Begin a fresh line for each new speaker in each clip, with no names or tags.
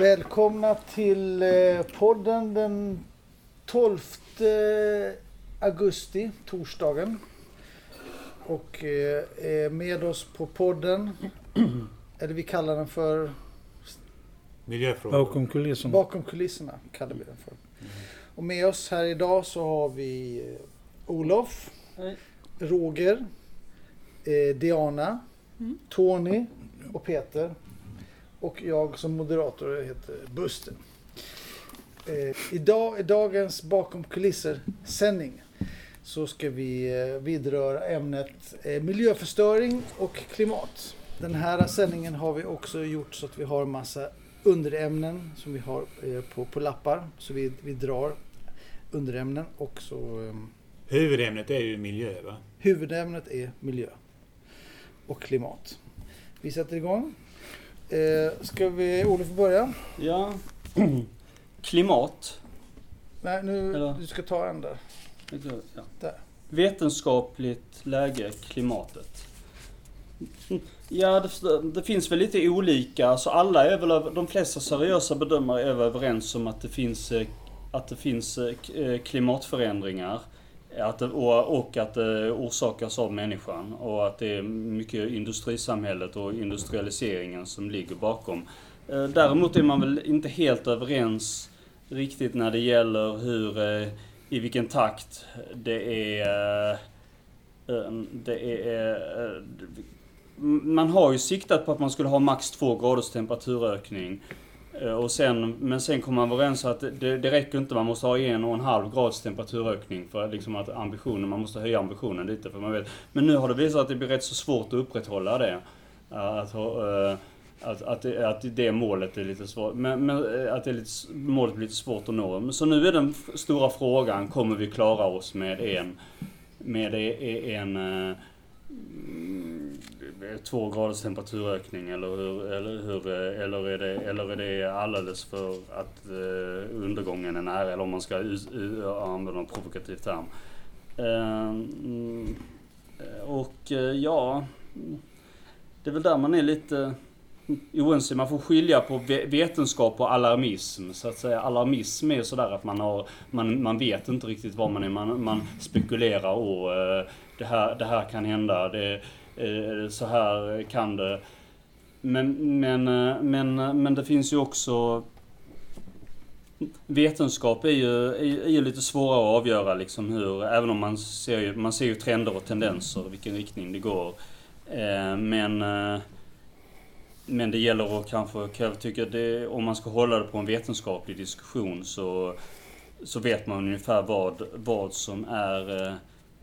Välkomna till eh, podden den 12 augusti, torsdagen. Och eh, med oss på podden, eller vi kallar den för
Miljöfrågor.
Bakom kulisserna.
Bakom kulisserna. kallar vi den för. Och med oss här idag så har vi eh, Olof,
Hej.
Roger, Diana,
Mm.
Tony och Peter. Och jag som moderator heter Buster. Eh, idag i dagens bakom kulisser sändning så ska vi eh, vidröra ämnet eh, miljöförstöring och klimat. Den här sändningen har vi också gjort så att vi har en massa underämnen som vi har eh, på, på lappar. Så vi, vi drar underämnen och så eh,
Huvudämnet är ju miljö va?
huvudämnet är miljö och klimat. Vi sätter igång. Eh, ska vi, Olof börja?
Ja. Klimat.
Nej, nu,
Eller?
du ska ta en där.
Ja.
Där.
Vetenskapligt läge, klimatet. Ja, det, det finns väl lite olika. Så alla är väl, de flesta seriösa bedömare är väl överens om att det finns, eh, att det finns eh, eh, klimatförändringar. Att och, och att det orsakas av människan. Och att det är mycket industrisamhället och industrialiseringen som ligger bakom. Eh, däremot är man väl inte helt överens riktigt när det gäller hur, eh, i vilken takt det är, eh, det är, man har ju siktat på att man skulle ha max två graders temperaturökning. Eh, och sen, men sen kom man överens att det, det räcker inte, man måste ha en och en halv grads temperaturökning för liksom att ambitionen, man måste höja ambitionen lite. För man vet. Men nu har det visat att det blir rätt så svårt att upprätthålla det. Eh, att, eh, att, att, det, att det målet är lite svårt, men, men att det är lite, målet blir lite svårt att nå. Så nu är den stora frågan, kommer vi klara oss med en, med en, två graders temperaturökning eller hur, eller hur, eh, eller är det, eller är det alldeles för att eh, undergången är nära, eller om man ska använda en provokativ term. Ehm, eh, och eh, ja, det är väl där man är lite oense. Man får skilja på vetenskap och alarmism. Så att säga, alarmism är sådär att man, har, man, man vet inte riktigt vad man är. Man, man spekulerar och eh, det, här, det här kan hända. Det, Eh, så här kan det. Men, men, eh, men, eh, men det finns ju också Vetenskap är ju, är, är ju lite svårare att avgöra liksom hur, även om man ser ju, man ser ju trender och tendenser, vilken riktning det går. Men men det gäller att kanske, kan jag tycka, det, om man ska hålla det på en vetenskaplig diskussion så, så vet man ungefär vad, vad som är, eh,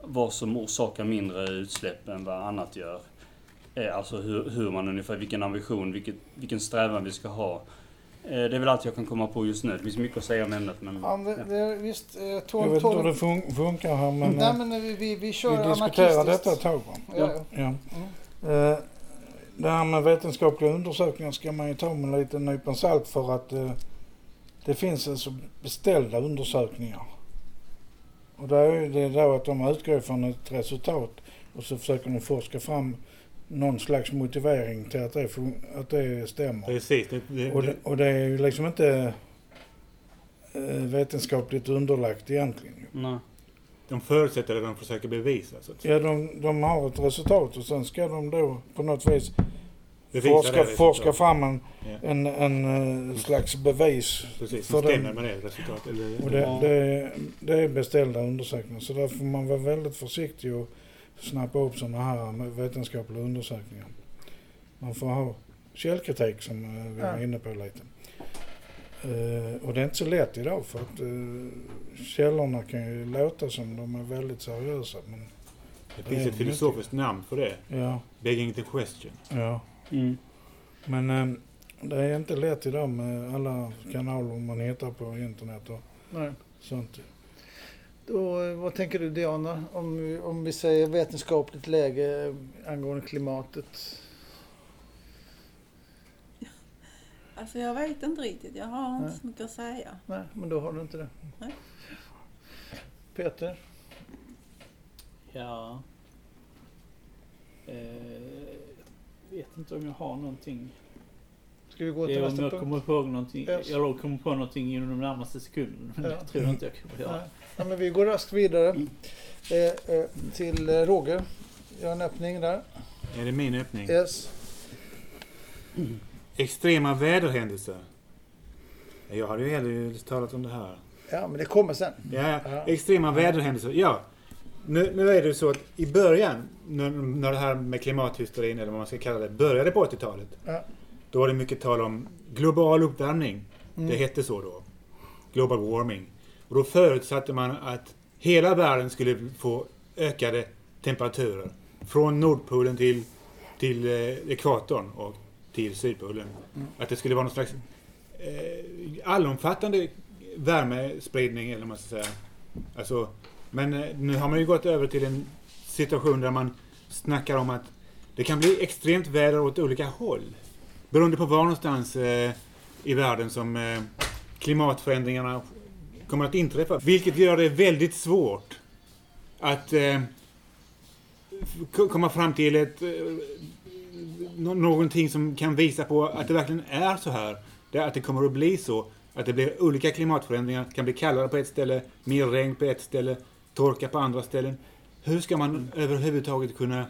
vad som orsakar mindre utsläpp än vad annat gör. Eh, Alltså hur, hur man ungefär, vilken ambition, vilket, vilken strävan vi ska ha. Eh, Det är väl allt jag kan komma på just nu. Det finns mycket att säga om ämnet men...
Ja, det, det, visst, eh,
Jag vet inte hur det fun- funkar här men,
Nej
eh,
men vi, vi, vi
vi
kör
diskuterar
anarkistiskt.
detta ett tag.
Ja, ja.
Ja.
Mm.
Eh, Det här med vetenskapliga undersökningar ska man ju ta med en liten nypa salt för att eh, det finns alltså beställda undersökningar. Och det är ju det då att de utgår från ett resultat och så försöker de forska fram någon slags motivering till att det, att det stämmer.
Precis. Det, det,
Och det, och det är ju liksom inte eh, vetenskapligt underlagt egentligen.
Nej.
de förutsätter att de försöker bevisa. Så att säga.
Ja, de, de har ett resultat och sen ska de då på något vis forska, forska fram en,
Ja.
en, en eh, slags bevis.
Precis,
för
stämmer
den-
med det resultatet. Eller,
Och det,
Ja.
det, det är beställda undersökningar. Så där får man vara väldigt försiktig och snappa upp sådana här vetenskapliga undersökningar. Man får ha källkritik som eh, vi var inne på lite. Eh, och det är inte så lätt idag för att eh, källorna kan ju låta som de är väldigt seriösa. Men
det finns
det
ett
är
filosofiskt namn för det.
ja,
Begging the question.
ja.
Mm.
Men eh, det är inte lätt idag med alla kanaler man hittar på internet och
Nej.
sånt.
Då, eh, vad tänker du Diana? Om, vi- om vi säger vetenskapligt läge angående klimatet.
Alltså jag vet inte riktigt. Jag har inte
Nej.
så mycket att säga.
Nej, men då har du inte det.
Nej.
Peter?
Ja. Eh, vet inte om jag har någonting
Ska vi gå till nästa
jag
punkt?
kommer ihåg någonting,
Yes.
eller kommer på någonting inom de närmaste sekunderna. Men
Ja.
det tror jag inte jag kommer göra.
Nej. Ja, men vi går raskt vidare eh, eh, till eh, Roger. Jag har en öppning där.
Är det min öppning?
Yes.
Extrema väderhändelser. Jag hade ju hellre talat om det här.
Ja, men det kommer sen.
Ja,
Ja.
extrema väderhändelser. Ja. Nu, nu är det så att i början, när, när det här med klimathysterin, eller vad man ska kalla det, började på 80-talet.
Ja.
Då var det mycket tal om global uppvärmning.
Mm.
Det hette så då. Global warming. Och då förutsatte man att hela världen skulle få ökade temperaturer. Från Nordpolen till, till eh, ekvatorn och till Sydpolen.
Mm.
Att det skulle vara någon slags eh, allomfattande värmespridning, eller vad man ska säga. Alltså, men eh, nu har man ju gått över till en situation där man snackar om att det kan bli extremt väder åt olika håll. Beroende på var någonstans eh, i världen som eh, klimatförändringarna kommer att inträffa. Vilket gör det väldigt svårt att eh, komma fram till ett, eh, någonting som kan visa på att det verkligen är så här. Det, att det kommer att bli så. Att det blir olika klimatförändringar. Det kan bli kallare på ett ställe, mer regn på ett ställe, torka på andra ställen. Hur ska man överhuvudtaget kunna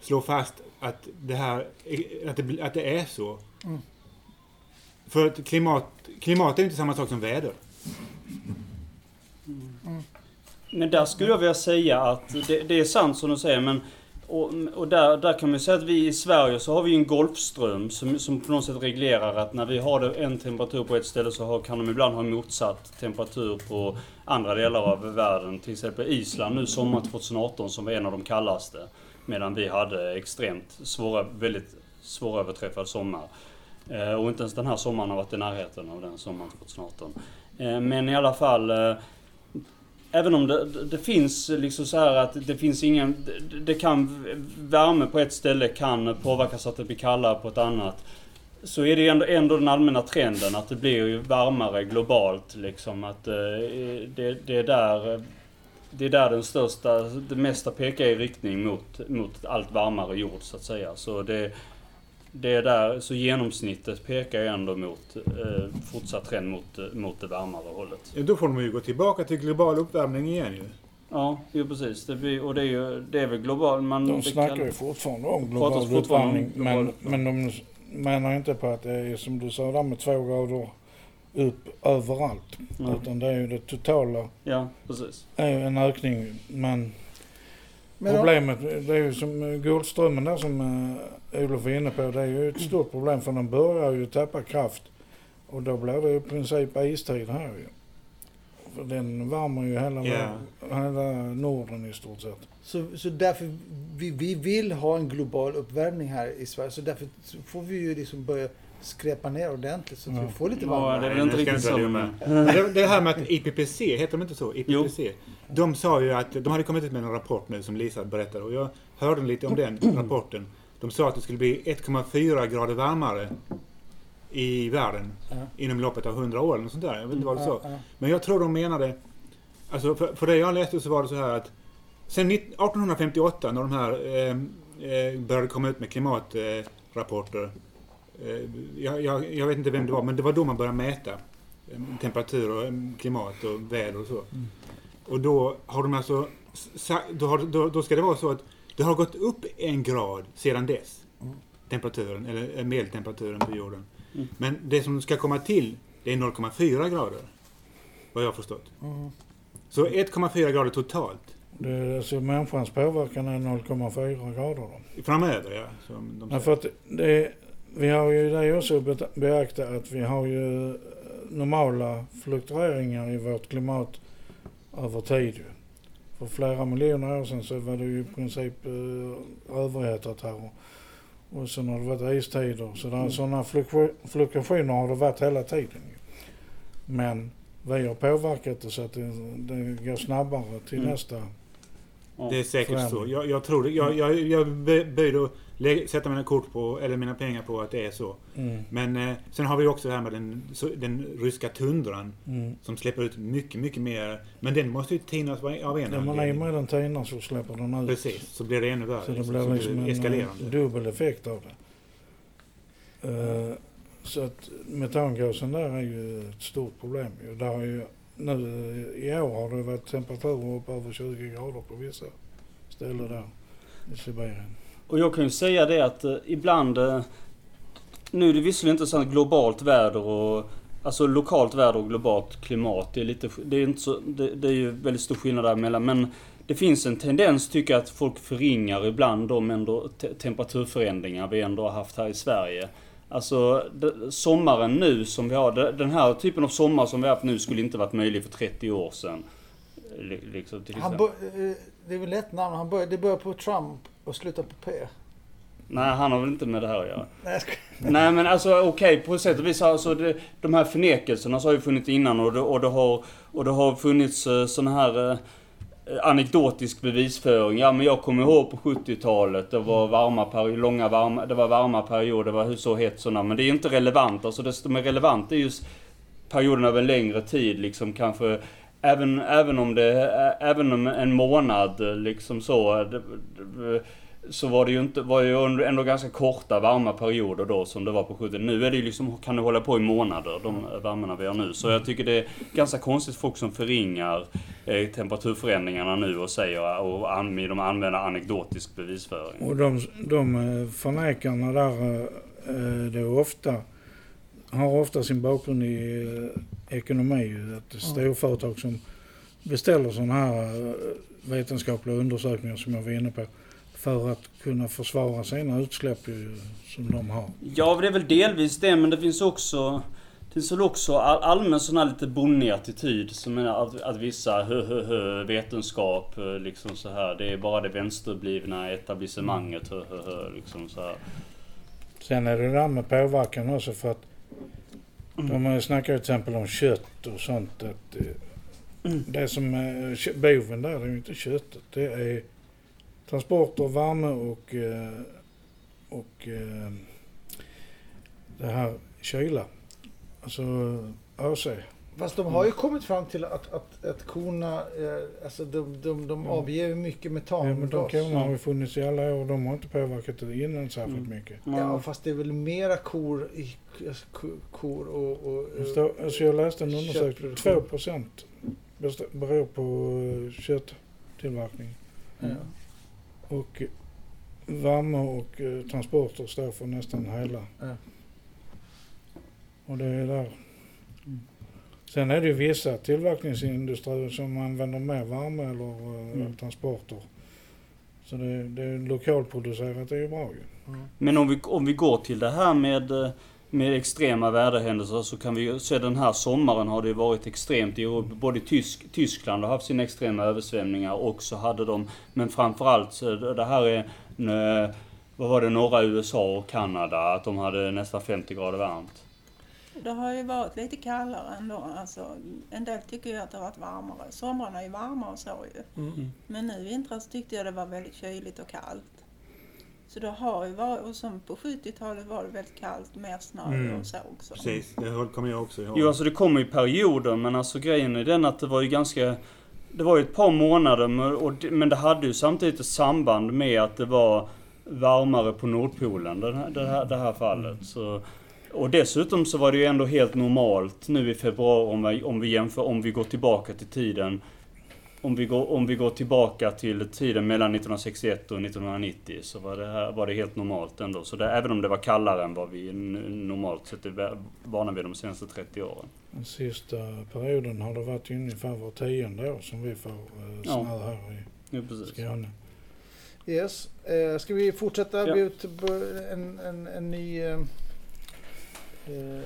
slå fast att det här är- att det, att det är så?
Mm.
För att klimat, klimat är inte samma sak som väder.
Men där skulle jag vilja säga att det, det är sant som du säger men och, och där, där kan man säga att vi i Sverige så har vi en golfström som, som på något sätt reglerar att när vi har en temperatur på ett ställe så har, kan de ibland ha motsatt temperatur på andra delar av världen. Till exempel Island nu sommaren 2018 som var en av de kallaste. Medan vi hade extremt svåra, väldigt svåröverträffad sommar. Eh, och inte ens den här sommaren har varit i närheten av den sommaren 2018. Eh, men i alla fall eh, Även om det, det, finns liksom så här att det finns ingen... Det, det kan... Värme på ett ställe kan påverka så att det blir kallare på ett annat. Så är det ju ändå, ändå den allmänna trenden att det blir ju varmare globalt liksom. Att eh, det, det är där... Det är där den största, det mesta pekar i riktning mot, mot allt varmare jord så att säga. Så det, det är där, så genomsnittet pekar ju ändå mot eh, fortsatt trend mot, eh, mot det varmare hållet.
Ja, Då får de ju gå tillbaka till global uppvärmning igen ju.
Ja, jo precis. Det blir, och det är ju, det är väl global, man...
De snackar
kan-
ju fortfarande om global uppvärmning.
global
Men, men de menar inte på att det är som du sa där med två grader upp överallt.
Ja.
Utan det är ju det totala,
Ja, precis.
är ju en ökning. Men,
Men
problemet, det är ju som eh, Golfströmmen där som uh, Olof var inne på. Det är ju ett stort problem för den börjar ju tappa kraft. Och då blir det i princip istid här ju. För den värmer ju hela,
Ja.
hela Norden i stort sett.
Så, så därför vi, vi vill ha en global uppvärmning här i Sverige. Så därför får vi ju liksom börja skräpa ner ordentligt så att
Ja.
vi får lite
Ja,
varmare.
det är inte riktigt så.
det, det här med att IPPC, heter de inte så? IPPC. De sa ju att de hade kommit ut med en rapport nu som Lisa berättade och jag hörde lite om den rapporten. De sa att det skulle bli 1,4 grader varmare i världen
Ja.
inom loppet av 100 år eller sånt där. Jag vet inte vad de sa.
Ja, ja.
Men jag tror de menade, alltså för, för det jag läste så var det så här att sen 19- 1858 när de här eh, eh, började komma ut med klimatrapporter. Eh, jag, jag, jag vet inte vem det var, men det var då man började mäta eh, temperatur och eh, klimat och väder och så.
Mm.
Och då har de alltså, då, har, då, då ska det vara så att det har gått upp en grad sedan dess.
Mm.
Temperaturen, eller eh, medeltemperaturen på jorden.
Mm.
Men det som ska komma till, det är 0,4 grader. Vad jag har förstått.
Mm.
Så 1,4 grader totalt.
Det är, alltså människans påverkan är 0,4 grader. Då.
Framöver, ja. Som de
Ja,
säger.
för att det, vi har ju det också beakta att vi har ju eh, normala fluktueringar i vårt klimat över tid. För flera miljoner år sedan så var det ju i princip eh, överhettat här. Och, sen har det varit istider. Så
Mm.
sådana fluktu- fluktuationer har det varit hela tiden. Men vi har påverkat det så att det, det går snabbare till
Mm.
nästa.
Det är säkert så. Jag, jag tror det. Jag, jag, jag sätta mina kort på, eller mina pengar på att det är så.
Mm.
Men eh, sen har vi också det här med den, så, den ryska tundran
Mm.
som släpper ut mycket, mycket mer. Men den måste ju tinas av en
När man är
anledning.
med den tinar så släpper den ut.
Precis, så blir det ännu värre.
Så det
Så
blir liksom
blir
en
det
eh, dubbel effekt av det. Eh, Så att metangasen där är ju ett stort problem. Där har ju, nu i år har det varit temperaturer upp över 20 grader på vissa ställen där i Sibirien.
Och jag kan ju säga det att eh, ibland... Eh, nu är det visserligen inte så här globalt väder och... Alltså lokalt väder och globalt klimat. Det är lite... Det är, inte så, det, det är ju väldigt stor skillnad däremellan. Men det finns en tendens tycker jag att folk förringar ibland de ändå te- temperaturförändringar vi ändå har haft här i Sverige. Alltså de, sommaren nu som vi har, de- den här typen av sommar som vi har haft nu skulle inte varit möjlig för 30 år sedan. Li- Liksom,
Han bör, eh, det är väl lätt namn. Han bör, det börjar på Trump och slutar på P.
Nej, han har väl inte med det här att göra.
Nej,
men alltså okej, på sätt och vis alltså det, de här förnekelserna så har ju funnits innan och det, och det har, och det har funnits uh, såna här eh, anekdotisk bevisföring. Ja men jag kommer ihåg på 70-talet, det var varma perioder, långa varma, det var varma perioder, det var hur så hett sådana. Men det är inte relevant. Alltså det som är relevant är just perioden över en längre tid liksom kanske Även, även om det, även om en månad eh, liksom så, det, det, så var det ju inte, var ju ändå ganska korta varma perioder då som det var på 70 Nu är det ju liksom, kan det hålla på i månader, de värmena vi har nu. Så jag tycker det är ganska konstigt folk som förringar eh, temperaturförändringarna nu och säger, och an, de använder anekdotisk bevisföring.
Och de, de eh, förnekarna där, eh, det ofta, har ofta sin bakgrund i eh, ekonomi. ju. Att det är storföretag som beställer sådana här eh, vetenskapliga undersökningar som jag var inne på. För att kunna försvara sina utsläpp ju, som de har.
Ja, det är väl delvis det, men det finns också det finns väl också all, allmän sån här lite bonnig attityd som är att, att vissa hö, hö, hö, vetenskap eh, liksom så här. Det är bara det vänsterblivna etablissemanget hö, hö, hö, liksom så här.
Sen är det där med påverkan också för att de har ju snackat till exempel om kött och sånt. Att, eh, det som är kö- boven där det är ju inte köttet. Det är transporter, värme och, eh, och eh, det här kyla. Alltså AC.
Fast de har ju kommit fram till att, att, att korna, eh, alltså de, de, de
Ja.
avger mycket
Ja,
metangas.
men de korna har ju funnits i alla år. De har inte påverkat det innan särskilt
Mm.
mycket.
Ja, fast det är väl mera kor, i, alltså, ko- kor och... och
Det står, alltså jag läste en undersökning. 2
Köttproduktion.
procent beror på eh, kötttillverkning.
ja.
Och värme och eh, transporter står för nästan hela.
Ja.
Och det är där. Sen är det ju vissa tillverkningsindustrier som använder mer värme eller eh,
Mm.
transporter. Så det, det är lokalproducerat är ju bra ju.
Men om vi, om vi går till det här med, eh, med extrema väderhändelser så kan vi ju se den här sommaren har det varit extremt i Europa. Både Tysk, Tyskland har haft sina extrema översvämningar och så hade de, men framförallt det här är, eh, vad var det, norra USA och Kanada, att de hade nästan 50 grader varmt.
Det har ju varit lite kallare ändå. Alltså, en del tycker ju att det har varit varmare. Somrarna är ju varma och så ju.
Mm.
Men nu i vintras tyckte jag det var väldigt kyligt och kallt. Så det har ju varit, och som på 70-talet var det väldigt kallt, mer snö
Mm.
och så också.
Precis, det kommer jag också ihåg.
Jo, alltså det kommer ju perioder, men alltså grejen är den att det var ju ganska... Det var ju ett par månader, men- och det, men det hade ju samtidigt ett samband med att det var varmare på Nordpolen, det här, det här, det här fallet. Så, och dessutom så var det ju ändå helt normalt nu i februari om vi, om vi jämför, om vi går tillbaka till tiden. Om vi, går, om vi går tillbaka till tiden mellan 1961 och 1990 så var det, här, var det helt normalt ändå. Så det, även om det var kallare än vad vi normalt sett är vana vid de senaste 30 åren.
Den sista perioden har det varit ungefär var tionde år som vi får eh,
Ja.
snö här i
precis.
Skåne.
Yes. Eh, ska vi fortsätta?
Ja.
Vi ut en, en, en ny... Eh, eh,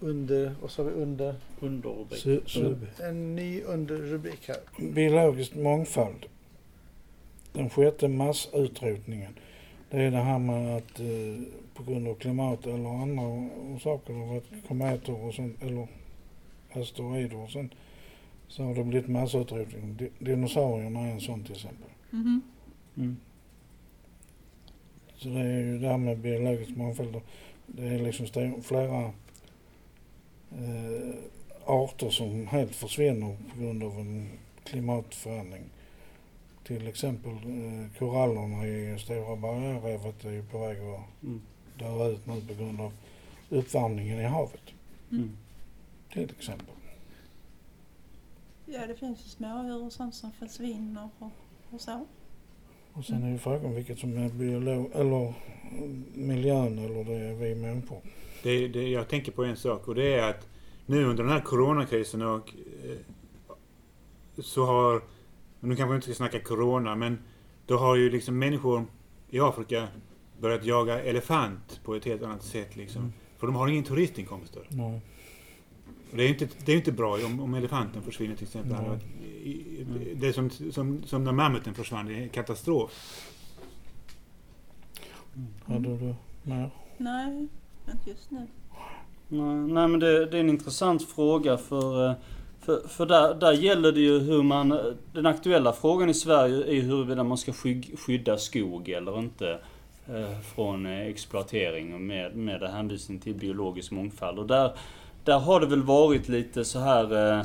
under... Vad sa vi? Under?
Underrubrik.
Su- sub.
En ny underrubrik här.
Biologisk mångfald. Den sjätte massutrotningen. Det är det här med att eh, på grund av klimat eller andra orsaker, det har varit kometer och sånt, eller asteroider och sånt, så har det blivit massutrotning. Di- Dinosaurierna är en sån till exempel.
Mhm.
Mm.
Så det är ju det här med biologisk mångfald. Det är liksom flera eh, arter som helt försvinner på grund av en klimatförändring. Till exempel eh, korallerna i Stora bergrevet är ju på väg att
Mm.
dör ut nu på grund av uppvärmningen i havet
Mm.
till exempel.
Ja, det finns ju smådjur och sånt som försvinner och, och så.
Och sen är ju frågan vilket som är biolog eller miljön eller det är vi människor.
Det, det, jag tänker på en sak och det är att nu under den här coronakrisen och eh, så har, nu kanske vi inte ska snacka corona, men då har ju liksom människor i Afrika börjat jaga elefant på ett helt annat sätt liksom.
Mm.
För de har ingen turistinkomster.
Nej.
Och det är ju inte, det är inte bra om, om elefanten försvinner till exempel.
Nej.
Det är som, som, som när mammuten försvann, det är en katastrof.
Hade du mer?
Nej, inte just nu.
Nej, nej men det, det är en intressant fråga för, eh, för, för där, där gäller det ju hur man... Den aktuella frågan i Sverige är ju huruvida man ska sky- skydda skog eller inte eh, från eh, exploatering och med, med hänvisning till biologisk mångfald. Och där, där har det väl varit lite så här... eh,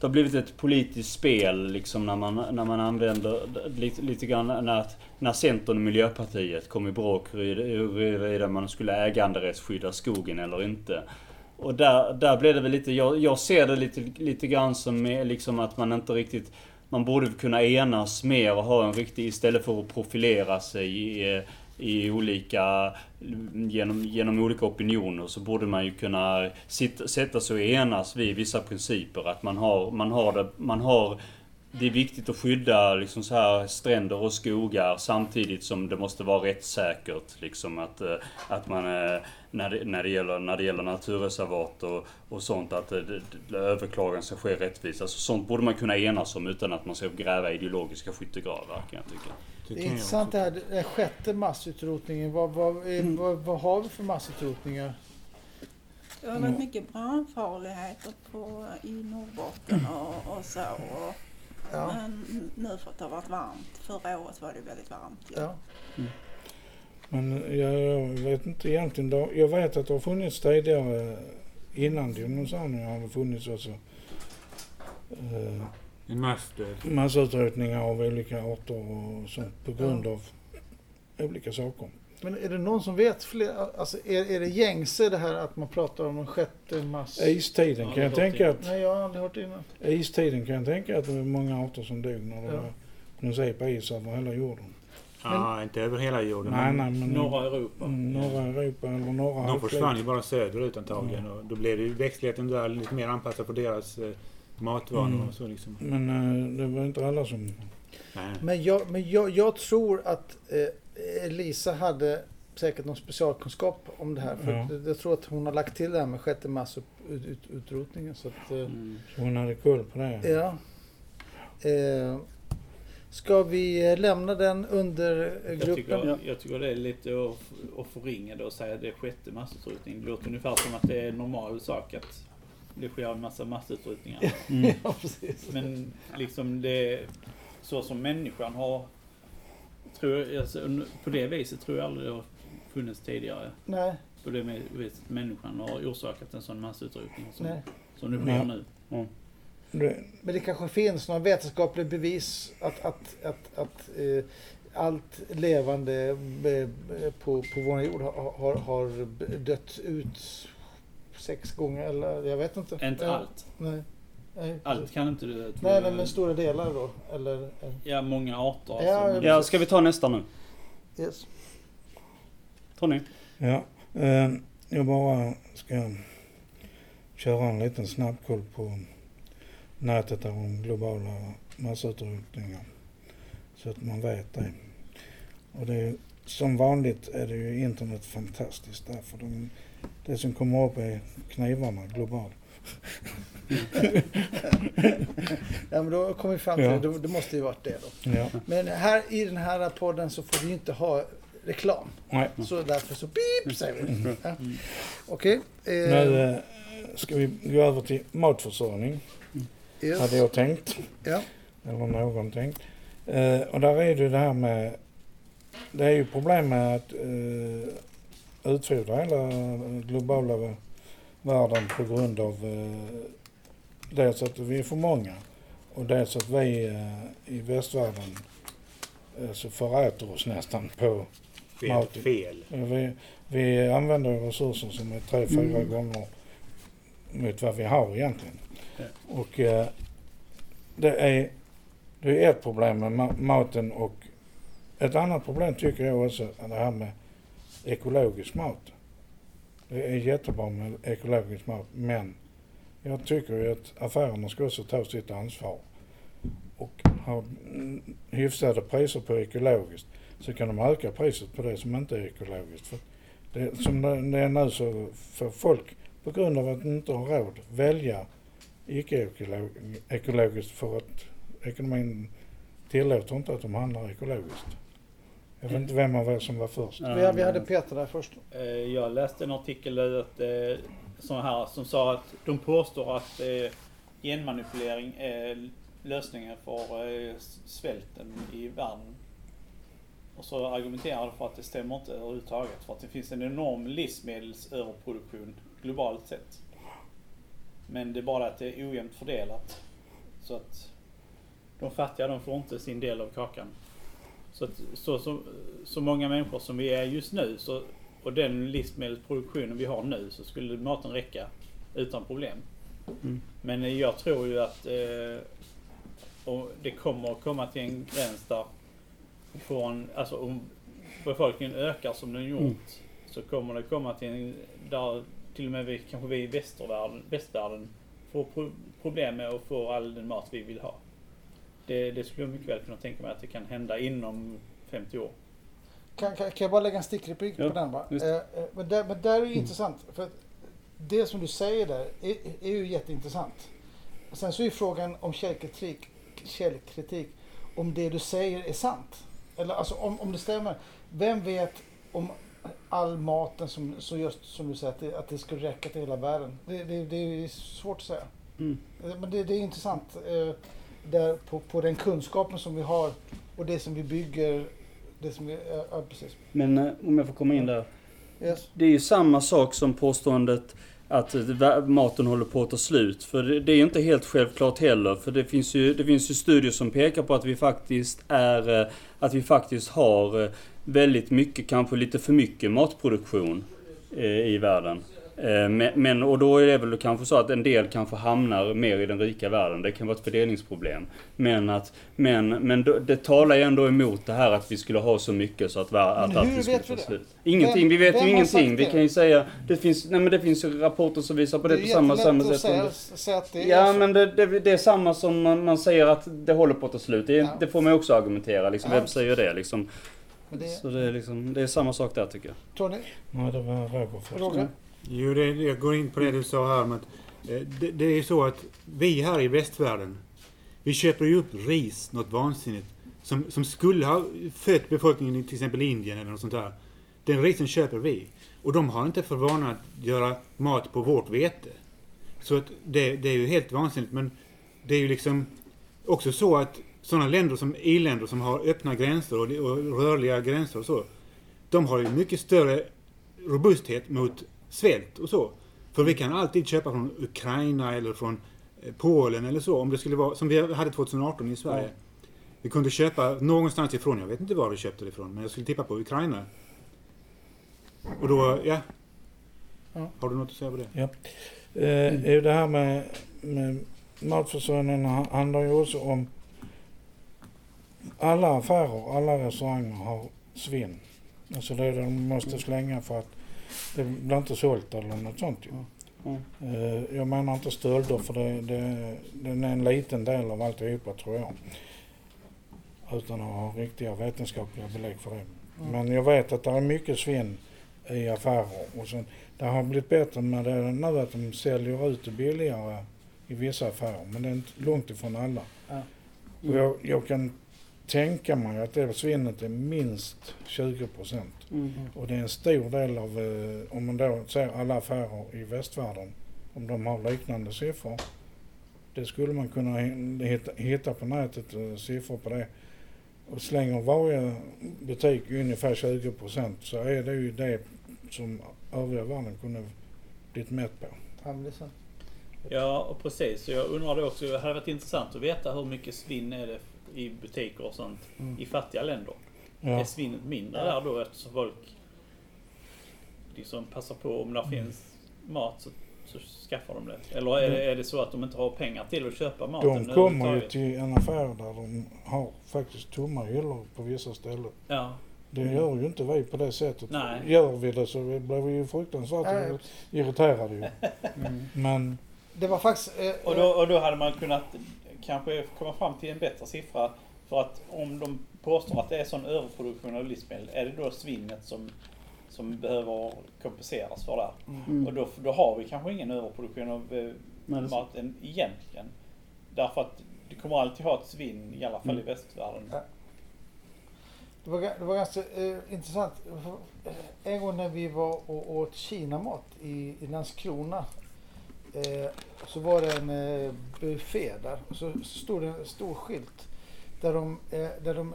Det har blivit ett politiskt spel liksom när man, när man använder lite, lite grann när, när Centern och Miljöpartiet kom i bråk huruvida man skulle äganderättsskydda skogen eller inte. Och där, där blev det väl lite, jag, jag ser det lite, lite grann som liksom att man inte riktigt man borde kunna enas mer och ha en riktig, istället för att profilera sig i, eh, i olika, genom, genom olika opinioner så borde man ju kunna sitta, sätta sig och enas vid vissa principer. Att man har, man har det, man har det är viktigt att skydda liksom så här stränder och skogar samtidigt som det måste vara rättssäkert. Liksom att, eh, att man, eh, när det, när det, gäller, när det gäller naturreservat och, och sånt, att eh, överklagan ska ske rättvist. Alltså sånt borde man kunna enas om utan att man ska gräva ideologiska skyttegravar kan jag tycka.
Det
Det är intressant det här, den sjätte massutrotningen. Vad, vad, eh, vad, vad har vi för massutrotningar?
Det har varit mycket brandfarligheter på, i Norrbotten och, och så. Och,
Ja,
Men nu för att det har varit varmt. Förra året var det väldigt varmt. ju.
ja.
Men jag, vet inte egentligen. Jag vet att det har funnits tidigare innan dinosaurierna har funnits också eh,
massdöd.
massutrotningar av olika arter och sånt på grund av olika saker.
Men är det någon som vet fler? Alltså är, är det gängse det här att man pratar om en sjätte mass...
Istiden
Ja,
kan jag tänka att
Nej, jag har aldrig hört det innan.
istiden kan jag tänka att det var många arter som dog när det
Ja.
var princip is över hela jorden.
Ja, inte över hela jorden.
Nej,
men
nej, men
Norra Europa.
mm, norra Europa eller norra
De försvann ju bara söderut antagligen. Och då blev det ju växtligheten där lite mer anpassad på deras eh, matvanor
Mm.
och så liksom.
Men eh, det var inte alla som...
Nej.
Men jag, men jag, jag tror att eh, Elisa hade säkert någon specialkunskap om det här. För
Ja.
jag tror att hon har lagt till det här med sjätte massutrotningen. Så att, eh,
Mm.
Så hon hade koll på det.
ja. Eh, ska vi lämna den under eh,
Jag
gruppen?
tycker, jag tycker det är lite att, att förringa det och säga att det är sjätte massutrotning. Det låter ungefär som att det är en normal sak att det sker en massa massutrotningar.
Mm.
ja, precis.
Men liksom det så som människan har tror jag, alltså, på det viset tror jag aldrig det har funnits tidigare.
Nej,
På det viset människan har orsakat en sån massutrotning som,
nej.
som det sker nu.
Det,
Men det kanske finns några vetenskapliga bevis att, att, att, att eh, allt levande eh, på, på vår jord har, har, har dött ut sex gånger eller jag vet inte.
Inte
Ja,
allt.
Nej. Nej,
Allt kan inte du.
nej, nej, men stora delar då. Eller, eh,
Ja, många arter.
Ja,
alltså,
Ja, ska vi ta nästa nu?
yes.
Tony?
ja, eh, jag bara ska köra en liten snabbkoll på nätet om globala massutrotningar. Så att man vet det. Och det är, som vanligt är det ju internet fantastiskt därför de, det som kommer upp är knivarna globalt.
Ja, men då kommer vi fram till
Ja.
det. Det- måste ju varit det då.
Ja,
Men här i den här podden så får vi ju inte ha reklam.
nej.
Så därför så pip säger vi. Ja.
Mm.
Okej. eh,
Nu eh, ska vi gå över till matförsörjning.
yes.
hade jag tänkt.
Ja.
Eller någon tänkt. Eh, och där är det det här med... Det är ju problem med att eh, utfodra hela globala vä- världen på grund av eh, dels att vi är för många och dels att vi eh, i västvärlden eh, så föräter oss nästan på
vet
maten.
fel.
Vi, vi använder resurser som är tre, fyra
Mm.
gånger mot vad vi har egentligen.
Ja.
Och eh, det är, det är ett problem med ma- maten och ett annat problem tycker jag också är det här med ekologisk mat. Det är jättebra med ekologisk mat men jag tycker ju att affärerna ska också ta sitt ansvar och ha hyfsade priser på ekologiskt så kan de öka priset på det som inte är ekologiskt. För det, som det är nu så får folk på grund av att de inte har råd välja icke-ekologiskt för att ekonomin tillåter inte att de handlar ekologiskt. Jag vet inte vem av er som var först.
Vi, vi hade Peter där först.
Eh, Jag läste en artikel där att, eh, sån här, som sa att de påstår att eh, genmanipulering är lösningen för svälten i världen. Och så argumenterar de för att det stämmer inte överhuvudtaget. För att det finns en enorm livsmedelsöverproduktion globalt sett. Men det är bara att det är ojämnt fördelat. Så att de fattiga de får inte sin del av kakan. Så, att, så, så, så många människor som vi är just nu så, och den livsmedelsproduktionen vi har nu så skulle maten räcka utan problem.
Mm.
Men eh, jag tror ju att eh, och det kommer att komma till en gräns där en, alltså om befolkningen ökar som den gjort
Mm.
så kommer det komma till en där till och med vi, kanske vi i västvärlden, västvärlden får pro, problem med att få all den mat vi vill ha. Det, det skulle jag mycket väl kunna tänka mig att det kan hända inom 50 år.
Kan, kan, kan jag bara lägga en stickreplik
Ja,
på den bara? Eh, eh, men, där, men där är det intressant. För att det som du säger där är, är ju jätteintressant. Sen så är frågan om källkritik, källkritik, om det du säger är sant. Eller alltså om, om det stämmer. Vem vet om all maten som, så just som du säger, att det, att det skulle räcka till hela världen? Det, det, det är svårt att säga.
Mm.
Eh, Men det, det är intressant. Där på, på den kunskapen som vi har och det som vi bygger. Det som vi, ja, precis.
Men eh, om jag får komma in där.
Yes.
Det är ju samma sak som påståendet att eh, maten håller på att ta slut. För det är ju inte helt självklart heller. För det finns ju, det finns ju studier som pekar på att vi faktiskt är, eh, att vi faktiskt har väldigt mycket, kanske lite för mycket matproduktion i världen. Eh, Men, och då är det väl kanske så att en del kanske hamnar mer i den rika världen. Det kan vara ett fördelningsproblem. Men, att, men, men det talar ju ändå emot det här att vi skulle ha så mycket så att, att
Men
allt
hur
skulle ta
det?
slut. Ingenting, vi vet
Vem-
ju
vem
ingenting. Vi
det?
kan ju säga, det finns, nej men det finns ju rapporter som visar på det, på samma, samma sätt.
säga,
det-
säga att det är
Ja
så.
men det, det, det är samma som man, man säger att det håller på att ta slut. Det, är-
Ja.
det får man ju också argumentera liksom.
Ja.
Vem säger det liksom?
Det,
Så det är liksom, det är samma sak där tycker jag.
Tony,
Nej, det var Roger först.
Roger?
Jo, det, jag går in på det du sa här. Men eh, det, det är så att vi här i västvärlden, vi köper ju upp ris, något vansinnigt, som, som skulle ha fött befolkningen i till exempel Indien eller något sånt där. Den risen köper vi. Och de har inte för vana att göra mat på vårt vete. Så att det, det är ju helt vansinnigt. Men det är ju liksom också så att sådana länder som i-länder som har öppna gränser och, och rörliga gränser och så. De har ju mycket större robusthet mot svält och så. För vi kan alltid köpa från Ukraina eller från eh, Polen eller så. Om det skulle vara som vi hade 2018 i Sverige. Vi kunde köpa någonstans ifrån. Jag vet inte var vi köpte det ifrån. Men jag skulle tippa på Ukraina. Och då, ja.
Ja.
Har du något att säga på det?
Eh, är det här med, med matförsörjningen ha- handlar ju också om alla affärer, alla restauranger har svinn. Alltså det de måste slänga för att det blir inte sålt eller något sånt ju.
Ja.
Eh, jag menar inte stölder för det, det, den är en liten del av alltihopa tror jag. Utan att ha riktiga vetenskapliga belägg för det. Men jag vet att det är mycket svinn i affärer. Och sen, det har blivit bättre med det nu att de säljer ut det billigare i vissa affärer. Men det är långt ifrån alla.
Ja.
Och jag, jag kan tänka mig att det svinnet är minst 20 procent.
Mm.
Och det är en stor del av, eh, om man då ser alla affärer i västvärlden, om de har liknande siffror. Det skulle man kunna hi- hitta, hitta på nätet, eh, siffror på det. Och slänger varje butik ungefär 20 procent så är det ju det som övriga världen kunde blivit mätt på.
Ja,
och precis. Så jag undrar det också. Det hade varit intressant att veta hur mycket svinn är det i butiker och sånt
Mm.
i fattiga länder.
Ja.
är svinnet mindre där då eftersom folk liksom passar på om det finns mat så, så skaffar de det. Eller är, det- är det så att de inte har pengar till att köpa maten
De kommer ju till en affär där de har faktiskt tomma hyllor på vissa ställen.
Ja,
Det gör ju inte vi på det sättet.
Nej.
Gör vi det så blir vi ju fruktansvärt
Nej.
irriterade ju.
Mm.
Men
Det var faktiskt... Eh,
och då, och då hade man kunnat kanske komma fram till en bättre siffra. För att om de påstår att det är sån överproduktion av livsmedel, är det då svinnet som, som behöver kompenseras för det?
Mm.
Och då, då har vi kanske ingen överproduktion av eh,
Nej,
maten egentligen. Därför att du kommer alltid ha ett svinn, i alla fall i
Mm.
västvärlden.
Ja. Det var, det var ganska eh, intressant. En gång när vi var och åt kinamat i, i Landskrona eh, så var det en eh, buffé där och så stod det en stor skylt där de, eh, där de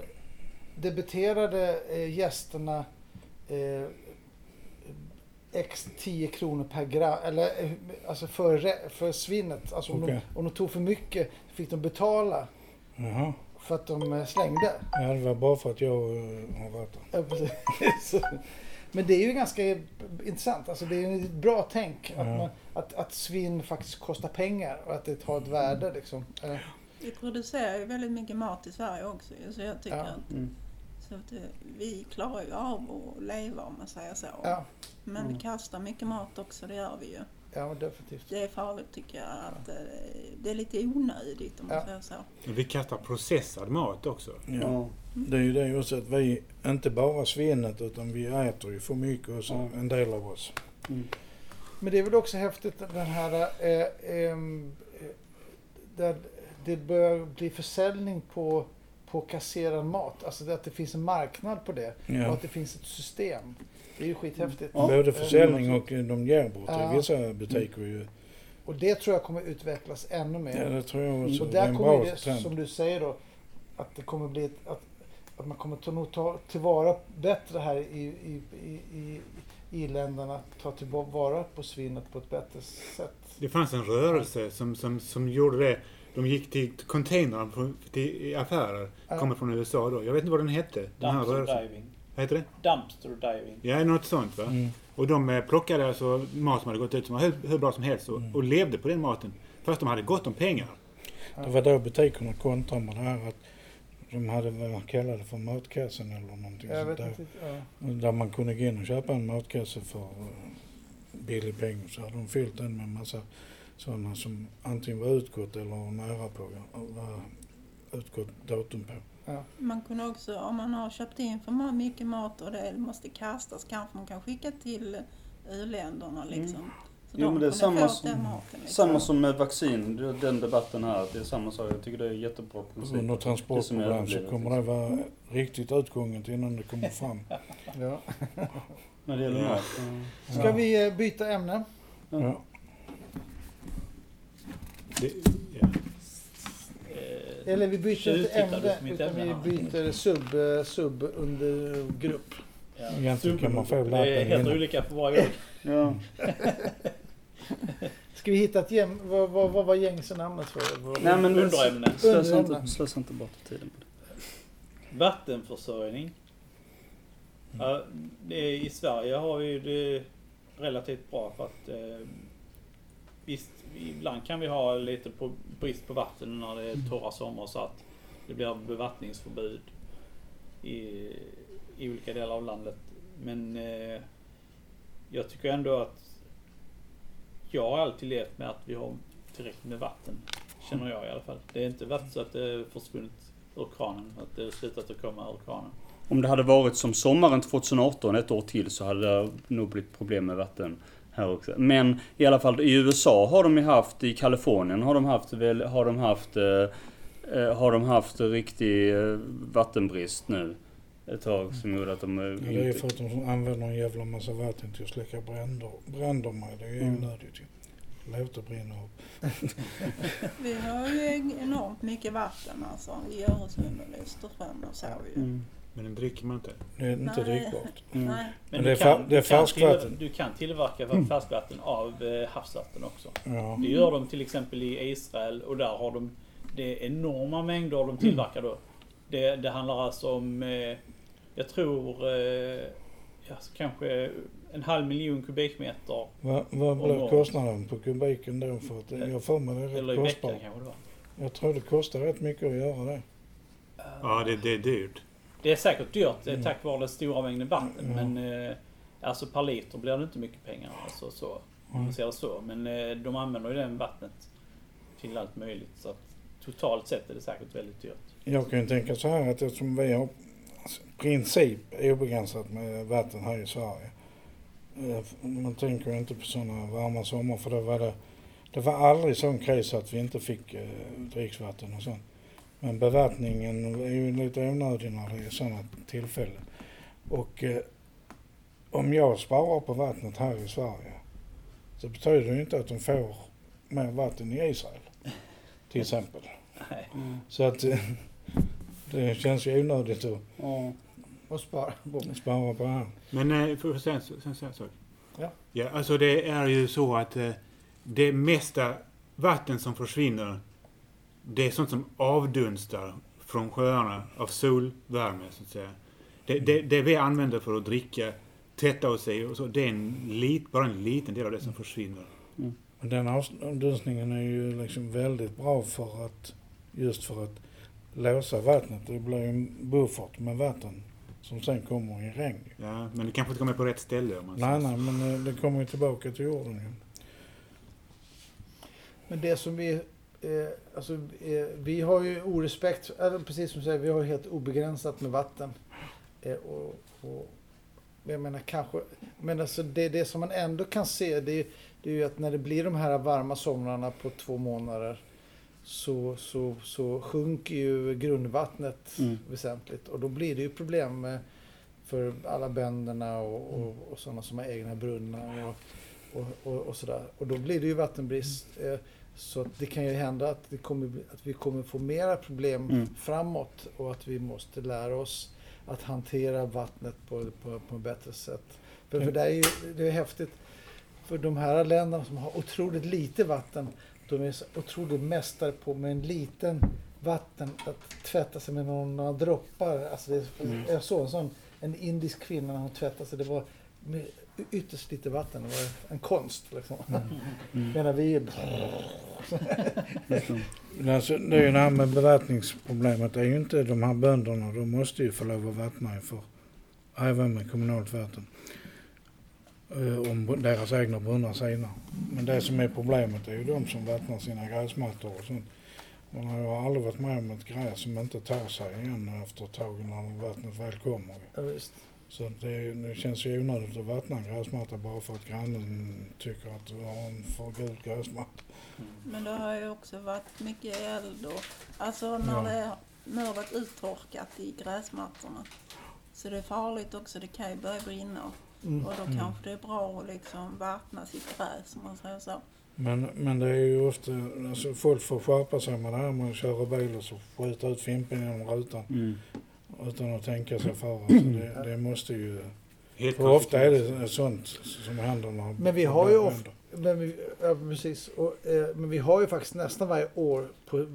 debiterade eh, gästerna eh, x 10 kronor per gram, eller eh, alltså för, för svinnet. Alltså om,
Okej.
de, om de tog för mycket fick de betala
jaha.
för att de slängde.
Ja, det var bara för att jag har varit där.
Ja, precis. Men det är ju ganska intressant. Alltså det är ju ett bra tänk att, man, att, att svinn faktiskt kostar pengar och att det har ett värde. Liksom. Eh,
Vi producerar ju väldigt mycket mat i Sverige också så jag tycker
Ja.
att,
Mm.
så att eh, vi klarar ju av att leva om man säger så.
Ja,
Men
Mm.
vi kastar mycket mat också, det gör vi ju.
ja definitivt.
Det är farligt tycker jag. Att, eh, det är lite onödigt om man
Ja.
säger så.
Vi kastar processad mat också.
Ja. Det är ju det också att vi, inte bara svinnet utan vi äter ju för mycket också,
Ja.
en del av oss.
Mm.
Men det är väl också häftigt den här eh, eh, där det börjar bli försäljning på, på kasserad mat. Alltså att det finns en marknad på det och
Ja.
att det finns ett system. Det är ju skithäftigt.
Ja.
Både försäljning och eh, de ger bort
Ja.
vissa butiker ju.
Och det tror jag kommer utvecklas ännu mer.
Ja, det tror jag också.
Och
är
där kommer det,
trend.
som du säger då, att det kommer bli att, att man kommer ta, nog ta tillvara bättre här i, i, i, i i-länderna, ta tillvara på svinnet på ett bättre sätt.
Det fanns en rörelse som, som, som gjorde det. De gick till containrarna på- till i affärer.
Ja.
Kommer från USA då. Jag vet inte vad den hette. Den här rörelsen.
diving.
Vad heter det?
Dumpster diving.
Ja, något sånt va.
Mm.
Och de eh, plockade alltså mat som hade gått ut som var hur, hur bra som helst och,
Mm.
och levde på den maten. Fast de hade gott om pengar.
Det var då butikerna kontrade med det här att de hade vad man kallade för matkassen eller någonting
Jag
sånt där.
inte. Ja.
Där man kunde gå in och köpa en matkasse för eh, billig peng. Så hade de fyllt den med en massa sådana som antingen var utgått eller nära på, var utgått datum på.
Man kunde också, om man har köpt in för mycket mat och det måste kastas, kanske man kan skicka till u-länderna liksom. Så
Jo, men det är samma som-
maten. Liksom.
Samma som med vaccin, den debatten här. Det är samma sak. Jag tycker det är jättebra princip.
Under
Det som är
transportproblem så kommer det vara riktigt utgånget innan det kommer fram.
Ja.
När det gäller
Ja.
mat.
Ska
Ja.
vi eh, byta ämne?
Ja.
Det, ja.
Eh,
Eller vi byter inte ämne,
på
utan vi byter sub, eh, sub under grupp.
ja.
Egentligen kan man få
Det är
lappen
helt olika för varje gång.
Ja.
Ska vi hitta ett gäng, vad, vad, vad var gängse namnet för?
Nej, men
Underämne.
Slösa inte, slösa inte bort tiden på det.
Vattenförsörjning.
Mm.
Ja, det är, I Sverige har vi ju det relativt bra för att eh, visst, ibland kan vi ha lite på, brist på vatten när det är torra somrar så att det blir bevattningsförbud i, i olika delar av landet. Men eh, jag tycker ändå att jag har alltid levt med att vi har tillräckligt med vatten. Känner jag i alla fall. Det är inte varit så att det försvunnit ur kranen, att det har slutat att komma ur kranen.
Om det hade varit som sommaren 2018, ett år till, så hade det nog blivit problem med vatten här också. Men i alla fall i USA har de ju haft, i Kalifornien har de haft, har de haft, eh, eh, har de haft riktig eh, vattenbrist nu. Ett tag som gjorde att de eh,
Ja, det är ju
inte...
för att de använder en jävla massa vatten till att släcka bränder, bränder med. Det är ju
Mm.
onödigt ju. Låt det brinna upp.
Vi har ju enormt mycket vatten alltså i Öresund och Östersjön och så ju.
Mm.
Men den dricker man inte.
Det är inte drickbart.
Mm.
Nej,
Men det är fa- det är
du kan
färskvatten.
Du kan tillverka färskvatten av eh, havsvatten också.
Ja.
Det gör de till exempel i Israel och där har de det är enorma mängder de tillverkar då. Det, det handlar alltså om eh, Jag tror eh, ja, så kanske en halv miljon kubikmeter.
Vad, vad
året.
kostnaden på kubiken då? För att jag får mig det är
Eller i
rätt
veckan
kostbart.
kanske det var.
Jag tror det kostar rätt mycket att göra det.
Ja, det, det är dyrt.
Det är säkert dyrt
Mm.
tack vare den stora mängden vatten.
Ja.
Men eh, alltså per liter blir det inte mycket pengar. Alltså, så, om
Mm.
man ser det så. Men eh, de använder ju den vattnet till allt möjligt. Så att totalt sett är det säkert väldigt dyrt.
Jag kan ju tänka så här att eftersom vi har alltså, i princip obegränsat med vatten här i Sverige. eh, Man tänker inte på sådana varma sommar för då var det, det var aldrig sån kris att vi inte fick eh, dricksvatten och sånt. Men bevattningen är ju lite onödig när det är sådana tillfällen. Och eh, om jag sparar på vattnet här i Sverige så betyder det inte att de får mer vatten i Israel. Till exempel.
Nej.
Mm.
Så att det känns ju onödigt att
Ja.
Och spara. Bom.
spara på det här.
Men eh, får jag säga en sak?
Ja.
Ja, alltså det är ju så att eh, det mesta vatten som försvinner, det är sånt som avdunstar från sjöarna av solvärme, så att säga. Det, det, det vi använder för att dricka, tvätta oss i och så, det är en lit, bara en liten del av det som försvinner.
Men den avdunstningen är ju liksom väldigt bra för att just för att låsa vattnet. Det blir ju en buffert med vatten som sen kommer i regn.
Ja, men det kanske inte kommer på rätt ställe om man
Nej,
säger
nej, men eh, det kommer ju tillbaka till jorden ju.
Men det som vi... Eh, alltså, eh, vi har ju orespekt, eller precis som du säger, vi har helt obegränsat med vatten. Eh, och, och, jag menar kanske, men alltså det, det som man ändå kan se det är, det är ju att när det blir de här varma somrarna på två månader så, så, så sjunker ju grundvattnet
Mm.
väsentligt och då blir det ju problem för alla bönderna och, och, och sådana som har egna brunnar och, och, och, sådär. Och då blir det ju vattenbrist. Eh, så det kan ju hända att, det kommer, att vi kommer få mera problem
Mm.
framåt och att vi måste lära oss att hantera vattnet på, på, på ett bättre sätt. För, för det är ju det är häftigt. För de här länderna som har otroligt lite vatten, de är så otroligt mästare på med en liten vatten att tvätta sig med några, droppar. Alltså det, är-
Mm.
Jag såg en sån, en indisk kvinna när hon tvättade sig, det var med ytterst lite vatten. Det var en konst liksom.
Mm.
Medan vi...
Men Alltså, det är ju det här med bevattningsproblemet. Det är ju inte de här bönderna. De måste ju få lov att vattna för även med kommunalt vatten. Eh, Om deras egna brunnar senare. Men det som är problemet är ju de som vattnar sina gräsmattor och sånt. Man har ju aldrig varit med om ett gräs som inte tar sig igen efter ett tag när vattnet väl kommer.
Ja, visst.
Så det, det känns ju onödigt att vattna en gräsmatta bara för att grannen tycker att du har en för gul gräsmatta.
Men det har ju också varit mycket eld och alltså när
Ja.
det nu har varit uttorkat i gräsmattorna. Så det är farligt också, det kan ju börja brinna.
Mm.
Och då
Mm.
kanske det är bra att liksom vattna sitt gräs om man säger så.
Men, men det är ju ofta, alltså folk får skärpa sig med det här med att köra bil och så skjuta ut fimpen genom rutan
Mm.
utan att tänka sig för. Alltså det, det måste ju,
Helt
för ofta är det sånt som händer när
Men vi har ju ofta-. Men vi, ja, precis. Och, eh, men vi har ju faktiskt nästan varje år på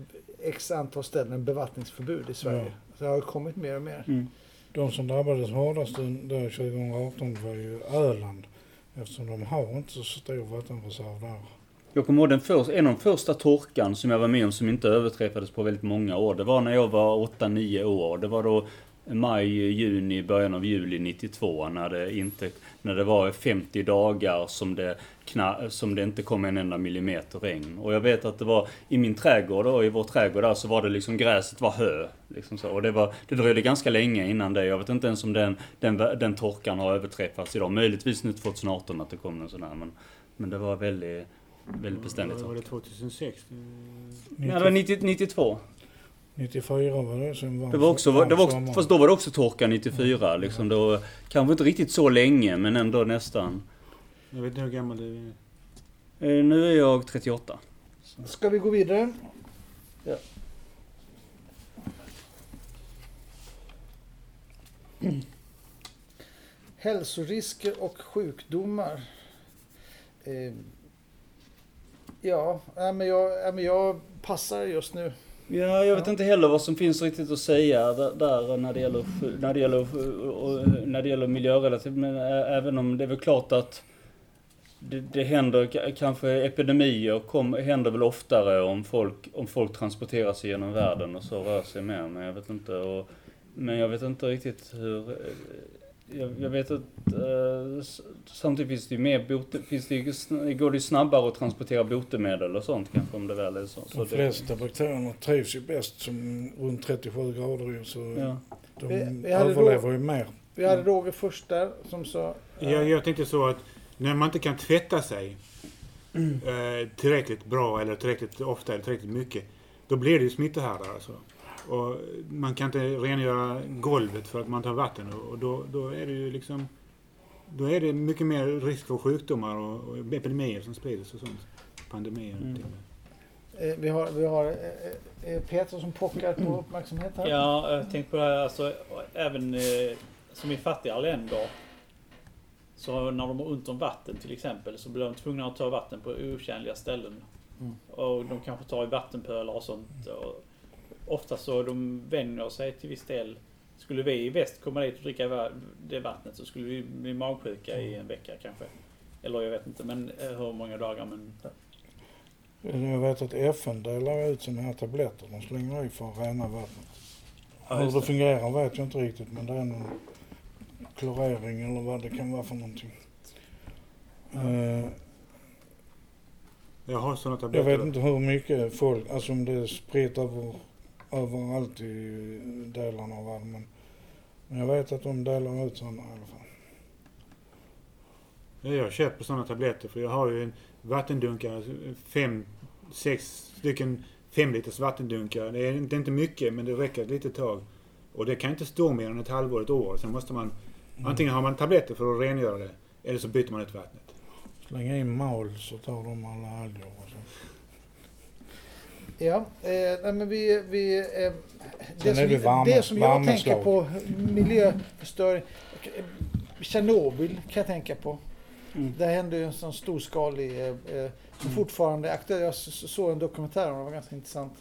x antal ställen bevattningsförbud i Sverige.
Ja.
Så det har ju kommit mer och mer.
Mm.
De som drabbades hårdast då 2018 var ju Öland eftersom de har inte så stor vattenreserv där.
Jag kommer ihåg den först, en av de första torkan som jag var med om som inte överträffades på väldigt många år. Det var när jag var 8-9 år. Det var då maj, juni, början av juli 92 när det, inte, när det var 50 dagar som det, kna, som det inte kom en enda millimeter regn. Och jag vet att det var i min trädgård och i vår trädgård där så var det liksom gräset var hö. Liksom så. Och det, var, det dröjde ganska länge innan det. Jag vet inte ens om den, den, den torkan har överträffats idag. Möjligtvis nu 2018 att det kom en sån här. Men, men det var väldigt, väldigt beständigt.
Var det 2006?
Nej, det var 90, 92.
94 var det som var
Det var också, det var fast då var det också torka 94 liksom. Då, kanske inte riktigt så länge, men ändå nästan.
Jag vet inte hur gammal du är.
Eh, nu är jag 38.
Ska vi gå vidare?
Ja.
Hälsorisker och sjukdomar. Eh, ja, men jag, men jag passar just nu.
Ja, jag vet
Ja.
inte heller vad som finns riktigt att säga där, där när det gäller, när det gäller, eh, eh, när det gäller miljörelativt. Men även om det är väl klart att det, det händer kanske epidemier kom, händer väl oftare om folk, om folk transporterar sig genom världen och så rör sig mer, Men jag vet inte. Och, men jag vet inte riktigt hur... Eh, eh, Jag, jag vet att eh, samtidigt finns det ju mer bote, finns det ju, går det ju snabbare att transportera botemedel och sånt kanske om det väl är så. så
De
det,
flesta bakterierna trivs ju bäst som runt 37 grader ju, så
ja.
de
Vi- vi
överlever ju mer.
Vi hade Roger först där som sa...
Jag, jag tänkte så att när man inte kan tvätta sig eh, tillräckligt bra eller tillräckligt ofta eller tillräckligt mycket, då blir det ju smittohärdar alltså. Och man kan inte rengöra golvet för att man tar vatten och, och då, då är det ju liksom då är det mycket mer risk för sjukdomar och, och epidemier som sprider sig och sånt. Pandemier.
Mm.
Eh, vi har, vi har eh, eh, Peter som pockar på uppmärksamhet här.
Ja, jag tänkte på det här, alltså även som i fattiga länder. Så när de har ont om vatten till exempel så blir de tvungna att ta vatten på otjänliga ställen.
Mm.
Och de kanske tar i vattenpölar och sånt. Och ofta så de vänjer sig till viss del. Skulle vi i väst komma dit och dricka det vattnet så skulle vi bli magsjuka i en vecka kanske. Eller jag vet inte men eh, hur många dagar men...
Jag vet att FN delar ut sådana här tabletter de slänger i för att rena vattnet.
Ja,
Hur det
det.
fungerar vet jag inte riktigt men det är någon klorering eller vad det kan vara för någonting. Eh,
Jag har sådana
jag
tabletter.
vet inte hur mycket folk, alltså om det är spritt över, överallt i delarna av världen. Men, men jag vet att de delar ut sådana i alla fall.
Ja, Jag köper sådana tabletter för jag har ju en vattendunkar, fem, sex stycken fem liters vattendunkar. Det är inte, inte mycket men det räcker ett litet tag. Och det kan inte stå mer än ett halvår, ett år. Sen måste man, antingen har man tabletter för att rengöra det eller så byter man ut vattnet.
Slänga in mal så tar de alla alger och.
Ja, eh, nej, men vi... vi eh, det, som,
är det varma-
det som jag tänker på, miljöförstöring. Tjernobyl kan jag tänka på.
Mm.
Där hände ju en sån storskalig, eh, eh, som fortfarande är aktuell. Jag såg en dokumentär om det, var ganska intressant.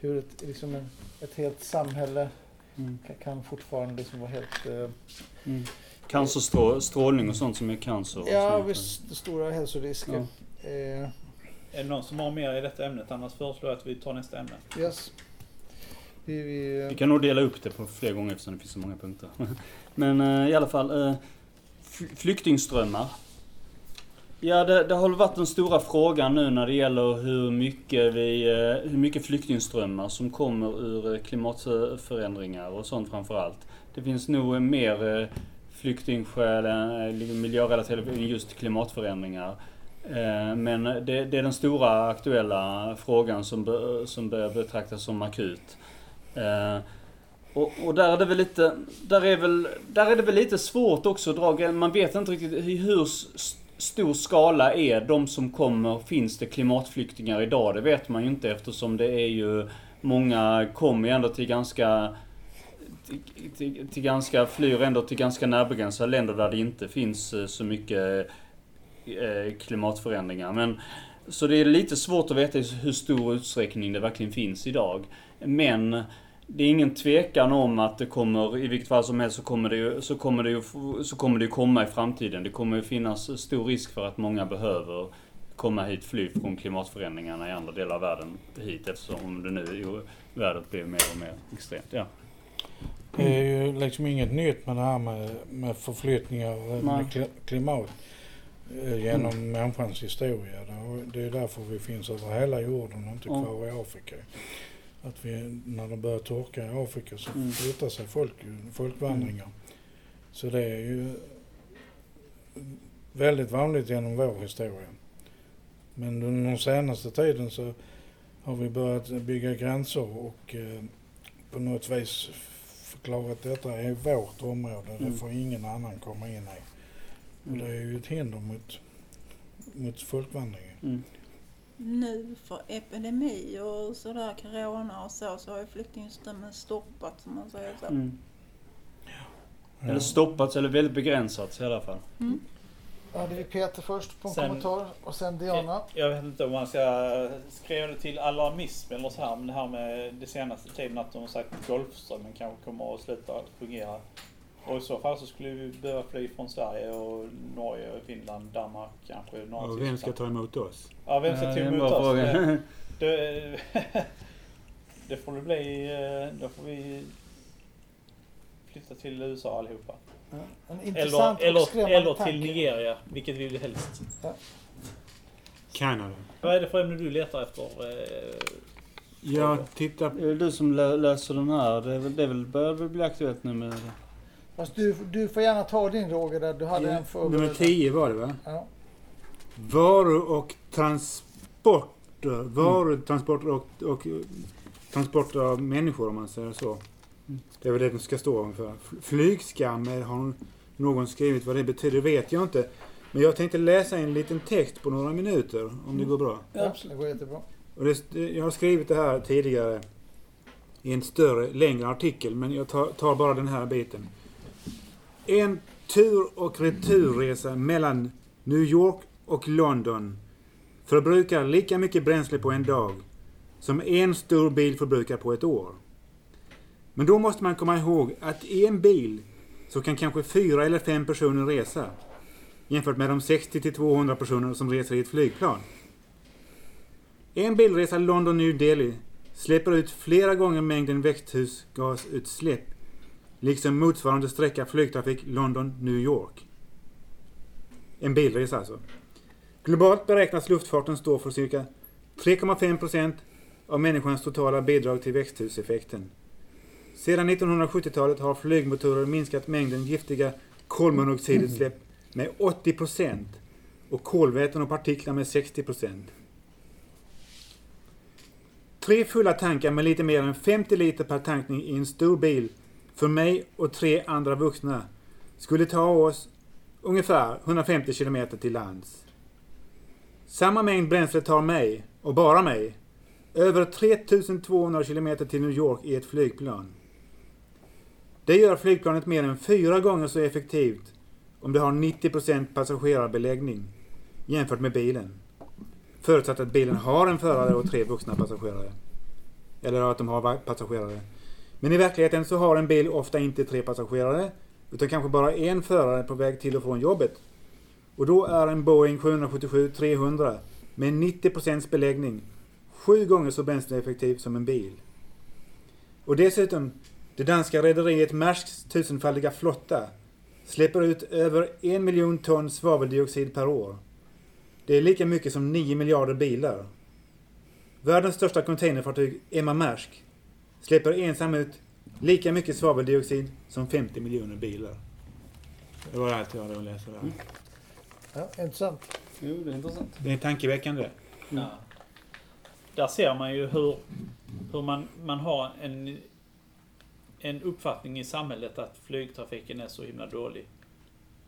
Hur ett, liksom en, ett helt samhälle
Mm.
kan, kan fortfarande liksom vara helt... Eh,
Mm. Cancerstrålning och sånt som är cancer.
ja, visst, stora hälsorisker.
Ja.
Eh,
Är det någon som har mer i detta ämnet? Annars föreslår jag att vi tar nästa ämne.
yes. Vi, vi,
Vi kan nog dela upp det på fler gånger eftersom det finns så många punkter. Men eh, i alla fall, eh, fl- flyktingströmmar. Ja, det, det har varit den stora frågan nu när det gäller hur mycket, vi, eh, hur mycket flyktingströmmar som kommer ur eh, klimatförändringar och sånt framförallt. Det finns nog mer eh, flyktingskäl, eh, miljörelaterade än just klimatförändringar. Eh, men det, det är den stora aktuella frågan som, be, som börjar betraktas som akut. Eh, och, och där är det väl lite, där är väl, där är det väl lite svårt också att dra Man vet inte riktigt i hur stor skala är de som kommer, finns det klimatflyktingar idag? Det vet man ju inte eftersom det är ju, många kommer ju ändå till ganska till, till, till ganska, flyr ändå till ganska närbegränsade länder där det inte finns eh, så mycket klimatförändringar. Men, så det är lite svårt att veta i hur stor utsträckning det verkligen finns idag. Men det är ingen tvekan om att det kommer, i vilket fall som helst så kommer det ju, så kommer det ju, så kommer det ju komma i framtiden. Det kommer ju finnas stor risk för att många behöver komma hit, fly från klimatförändringarna i andra delar av världen hit eftersom det nu i vädret blir mer och mer extremt. Ja.
Det är ju liksom inget nytt med det här med, med förflyttningar eh, med kli- klimat eh, genom människans historia. Det är därför vi finns över hela jorden och inte
Ja.
kvar i Afrika. Att vi, när det börjar torka i Afrika så
Mm.
flyttar sig folk, folkvandringar. Så det är ju väldigt vanligt genom vår historia. Men under den senaste tiden så har vi börjat bygga gränser och eh, på något vis förklara att detta är vårt område.
Mm.
Det får ingen annan komma in i. Och det är ju ett hinder mot, mot folkvandringen.
Mm.
Nu för epidemi och sådär, corona och så, så har ju flyktingströmmen stoppat som man säger så.
Mm.
Ja.
Eller stoppats eller väldigt begränsats i alla fall.
Mm.
Då hade vi Peter först på en
Sen-
kommentar och sen Diana.
Jag vet inte om man ska skriva det till alarmism eller så här, men det här med det senaste tiden att de har sagt att Golfströmmen kanske kommer att sluta fungera. Och i så fall så skulle vi behöva fly från Sverige och Norge, och Finland, Danmark kanske. Några
Och vem ska ta emot oss?
Ja, vem ska
Ja,
ta
det
emot oss? Det, det, det får det bli. eh, Då får vi flytta till USA allihopa.
Ja,
Eller, eller, eller till. Nigeria, vilket vi vill helst.
Kanada.
Vad är det för ämne du letar efter? eh,
Jag tittar...
Det är du som läser den här. Det, är väl, det är väl, börjar väl bli aktuellt nu med...
Fast du, du får gärna ta din Roger där. Du hade en förberedd.
Nummer 10 var det va?
Ja.
Varor och transporter. Varutransporter och, och eh, transporter av människor om man säger så.
Mm.
Det är väl det det ska stå för. Flygskam, har någon skrivit vad det betyder vet jag inte. Men jag tänkte läsa en liten text på några minuter om det går bra.
Ja, det går jättebra.
Och det, det- jag har skrivit det här tidigare i en större, längre artikel, men jag tar, tar bara den här biten. En tur och returresa mellan New York och London förbrukar lika mycket bränsle på en dag som en stor bil förbrukar på ett år. Men då måste man komma ihåg att i en bil så kan kanske fyra eller fem personer resa jämfört med de 60 till 200 personer som reser i ett flygplan. En bilresa London-New Delhi släpper ut flera gånger mängden växthusgasutsläpp liksom motsvarande sträcka flygtrafik London-New York. En bilresa alltså. Globalt beräknas luftfarten stå för cirka 3,5 procent av människans totala bidrag till växthuseffekten. Sedan 1970-talet har flygmotorer minskat mängden giftiga kolmonoxidutsläpp med 80 procent och kolväten och partiklar med 60 procent. Tre fulla tankar med lite mer än 50 liter per tankning i en stor bil för mig och tre andra vuxna skulle ta oss ungefär 150 kilometer till lands. Samma mängd bränsle tar mig, och bara mig, över 3200 kilometer till New York i ett flygplan. Det gör flygplanet mer än fyra gånger så effektivt om det har 90% passagerarbeläggning jämfört med bilen. Förutsatt att bilen har en förare och tre vuxna passagerare. Eller att de har passagerare. Men i verkligheten så har en bil ofta inte tre passagerare utan kanske bara en förare på väg till och från jobbet. Och då är en Boeing 777-300 med 90% beläggning sju gånger så bränsleeffektiv som en bil. Och dessutom, det danska rederiet Maersks tusenfaldiga flotta släpper ut över en miljon ton svaveldioxid per år. Det är lika mycket som 9 miljarder bilar. Världens största containerfartyg, Emma Maersk, släpper ensam ut lika mycket svaveldioxid som 50 miljoner bilar. Det var allt jag hade att läsa där.
Ja, intressant.
Jo, det är intressant.
Det är tankeväckande.
Ja. Där ser man ju hur, hur man, man har en, en uppfattning i samhället att flygtrafiken är så himla dålig.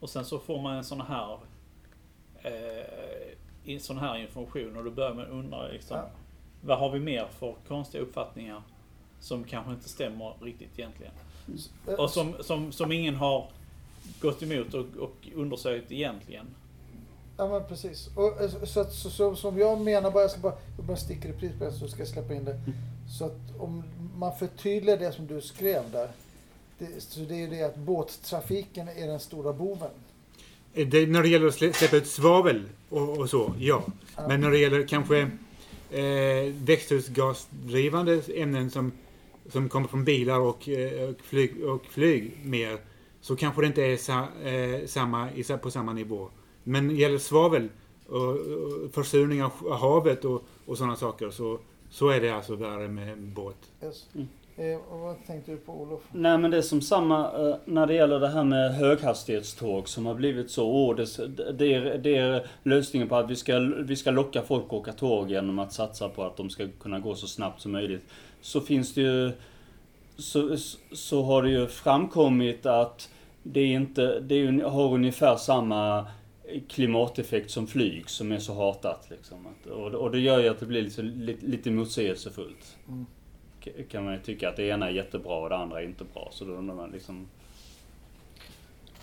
Och sen så får man en sån här eh, en sån här information och då börjar man undra liksom,
Ja.
vad har vi mer för konstiga uppfattningar som kanske inte stämmer riktigt egentligen. Och som, som, som ingen har gått emot och, och undersökt egentligen.
Ja men precis. Och, eh, så, att- så, så, som jag menar bara, jag ska bara, jag bara sticka repris på det så ska jag släppa in det. Så att om man förtydligar det som du skrev där. Det, så det är ju det att båttrafiken är den stora boven.
Eh, Det, när det gäller att slä- släppa ut svavel och, och så, ja.
Ja.
Men när det gäller kanske eh, växthusgasdrivande ämnen som, som kommer från bilar och, eh, och, flyg, och flyg mer, så kanske det inte är sa, eh, samma, på samma nivå. Men gäller svavel och, och försurning av havet och, och sådana saker så, så är det alltså värre med båt.
Yes.
Mm.
Eh, och vad tänkte du på Olof?
Nej men det är som samma eh, när det gäller det här med höghastighetståg som har blivit så, åh, det, det, är, det är lösningen på att vi ska, vi ska locka folk att åka tåg genom att satsa på att de ska kunna gå så snabbt som möjligt. Så finns det ju, så, så har det ju framkommit att det är inte, det har ungefär samma klimateffekt som flyg som är så hatat liksom. Och, och det gör ju att det blir lite, lite, lite motsägelsefullt
Mm.
kan man ju tycka att det ena är jättebra och det andra är inte bra. Så då undrar man liksom...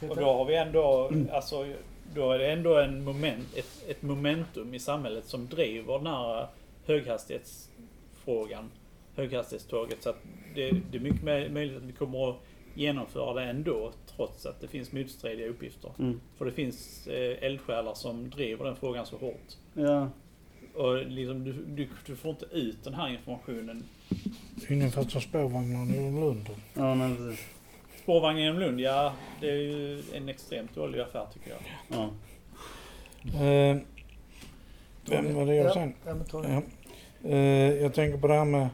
Och då har vi ändå, alltså då är det ändå en moment, ett, ett momentum i samhället som driver den här höghastighetsfrågan, höghastighetståget. Så att det, det är mycket mö- möjligt att vi kommer att genomföra det ändå, trots att det finns motstridiga uppgifter.
Mm.
För det finns eh, eldsjälar som driver den frågan så hårt.
Ja.
Och liksom, du, du, du får inte ut den här informationen.
Ungefär som spårvagnarna i Lund.
Ja, men precis.
Spårvagn genom Lund, ja det är ju en extremt dålig affär tycker jag.
Ja.
Eh, vem var det jag
ja,
sen?
Ja, men det.
Ja. Eh, jag tänker på det här med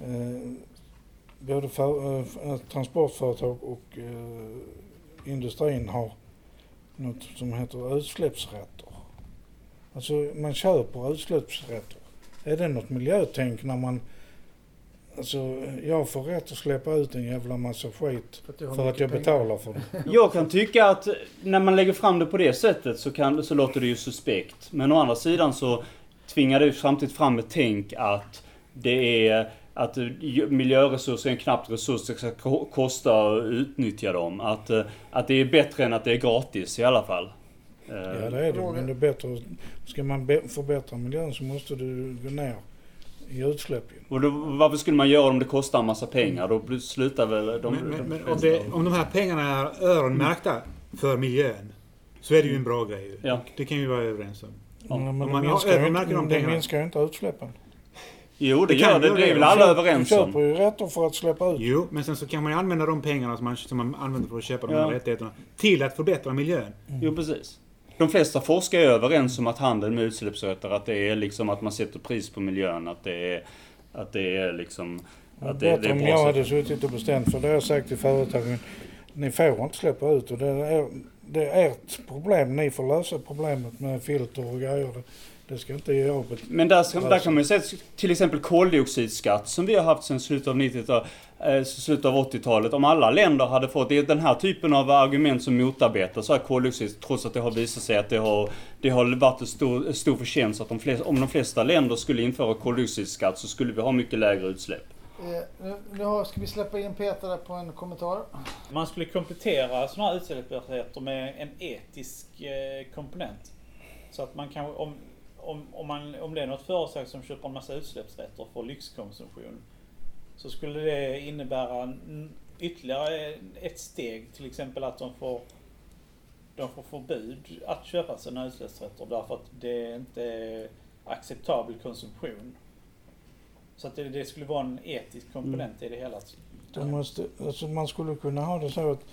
eh, både för, eh, transportföretag och eh, industrin har något som heter utsläppsrätter. Alltså man köper utsläppsrätter. Är det något miljötänk när man Alltså jag får rätt att släppa ut en jävla massa skit
För att,
för jag
pengar.
betalar för det.
Jag kan tycka att när man lägger fram det på det sättet så, kan, så låter det ju suspekt. Men å andra sidan så tvingar det samtidigt fram ett tänk att det är att eh, miljöresurser är en knapp resurs, det ska ko- kosta att utnyttja dem. Att, eh, att det är bättre än att det är gratis i alla fall. Eh,
Ja det är det. Men det är bättre. Ska man förbättra miljön så måste du gå ner i utsläpp.
Och då, varför skulle man göra om det kostar en massa pengar? Då slutar väl de...
Men, men,
de
men om, det, om de här pengarna är öronmärkta för miljön så är det ju en bra grej.
Ja.
Det kan vi vara överens om.
Ja.
Men
Om
det
man
minskar, ju
öronmärker
inte,
de
det
pengarna.
minskar ju inte utsläppen.
Jo, det,
Det
gör det. Det är väl alla
Du
överens
köper
om.
ju rätter för att släppa ut.
Jo, men sen så kan man ju använda de pengarna som man, som man använder för att köpa de
Ja.
här rättigheterna till att förbättra miljön.
Jo, precis. De flesta forskare är överens om att handeln med utsläppsrätter, att det är liksom att man sätter pris på miljön. Att det är, att det är liksom... Att det, det
Bättre
är
om jag
sätt.
hade suttit och bestämt för det har jag sagt till företagen. Ni får inte släppa ut och det är, det är ert problem. Ni får lösa problemet med filter och grejer. Det, ska inte jag bet-
Men där, ska, där kan man ju säga till exempel koldioxidskatt som vi har haft sedan slutet av 90-talet, eh, slutet av 80-talet. Om alla länder hade fått, det är den här typen av argument som motarbetar så här koldioxid, trots att det har visat sig att det har, det har varit en stor, stor förtjänst att de flesta, om de flesta länder skulle införa koldioxidskatt så skulle vi ha mycket lägre utsläpp.
Eh, nu, ska vi släppa in Peter där på en kommentar.
Man skulle komplettera sådana här utsläppsrätter med en etisk eh, komponent. Så att man kan, om, om, om, man, om det är något företag som köper en massa utsläppsrätter för lyxkonsumtion så skulle det innebära ytterligare ett steg, till exempel att de får de får förbud att köpa sina utsläppsrätter därför att det inte är acceptabel konsumtion. Så att det, det skulle vara en etisk komponent i det hela.
De måste, alltså man skulle kunna ha det så att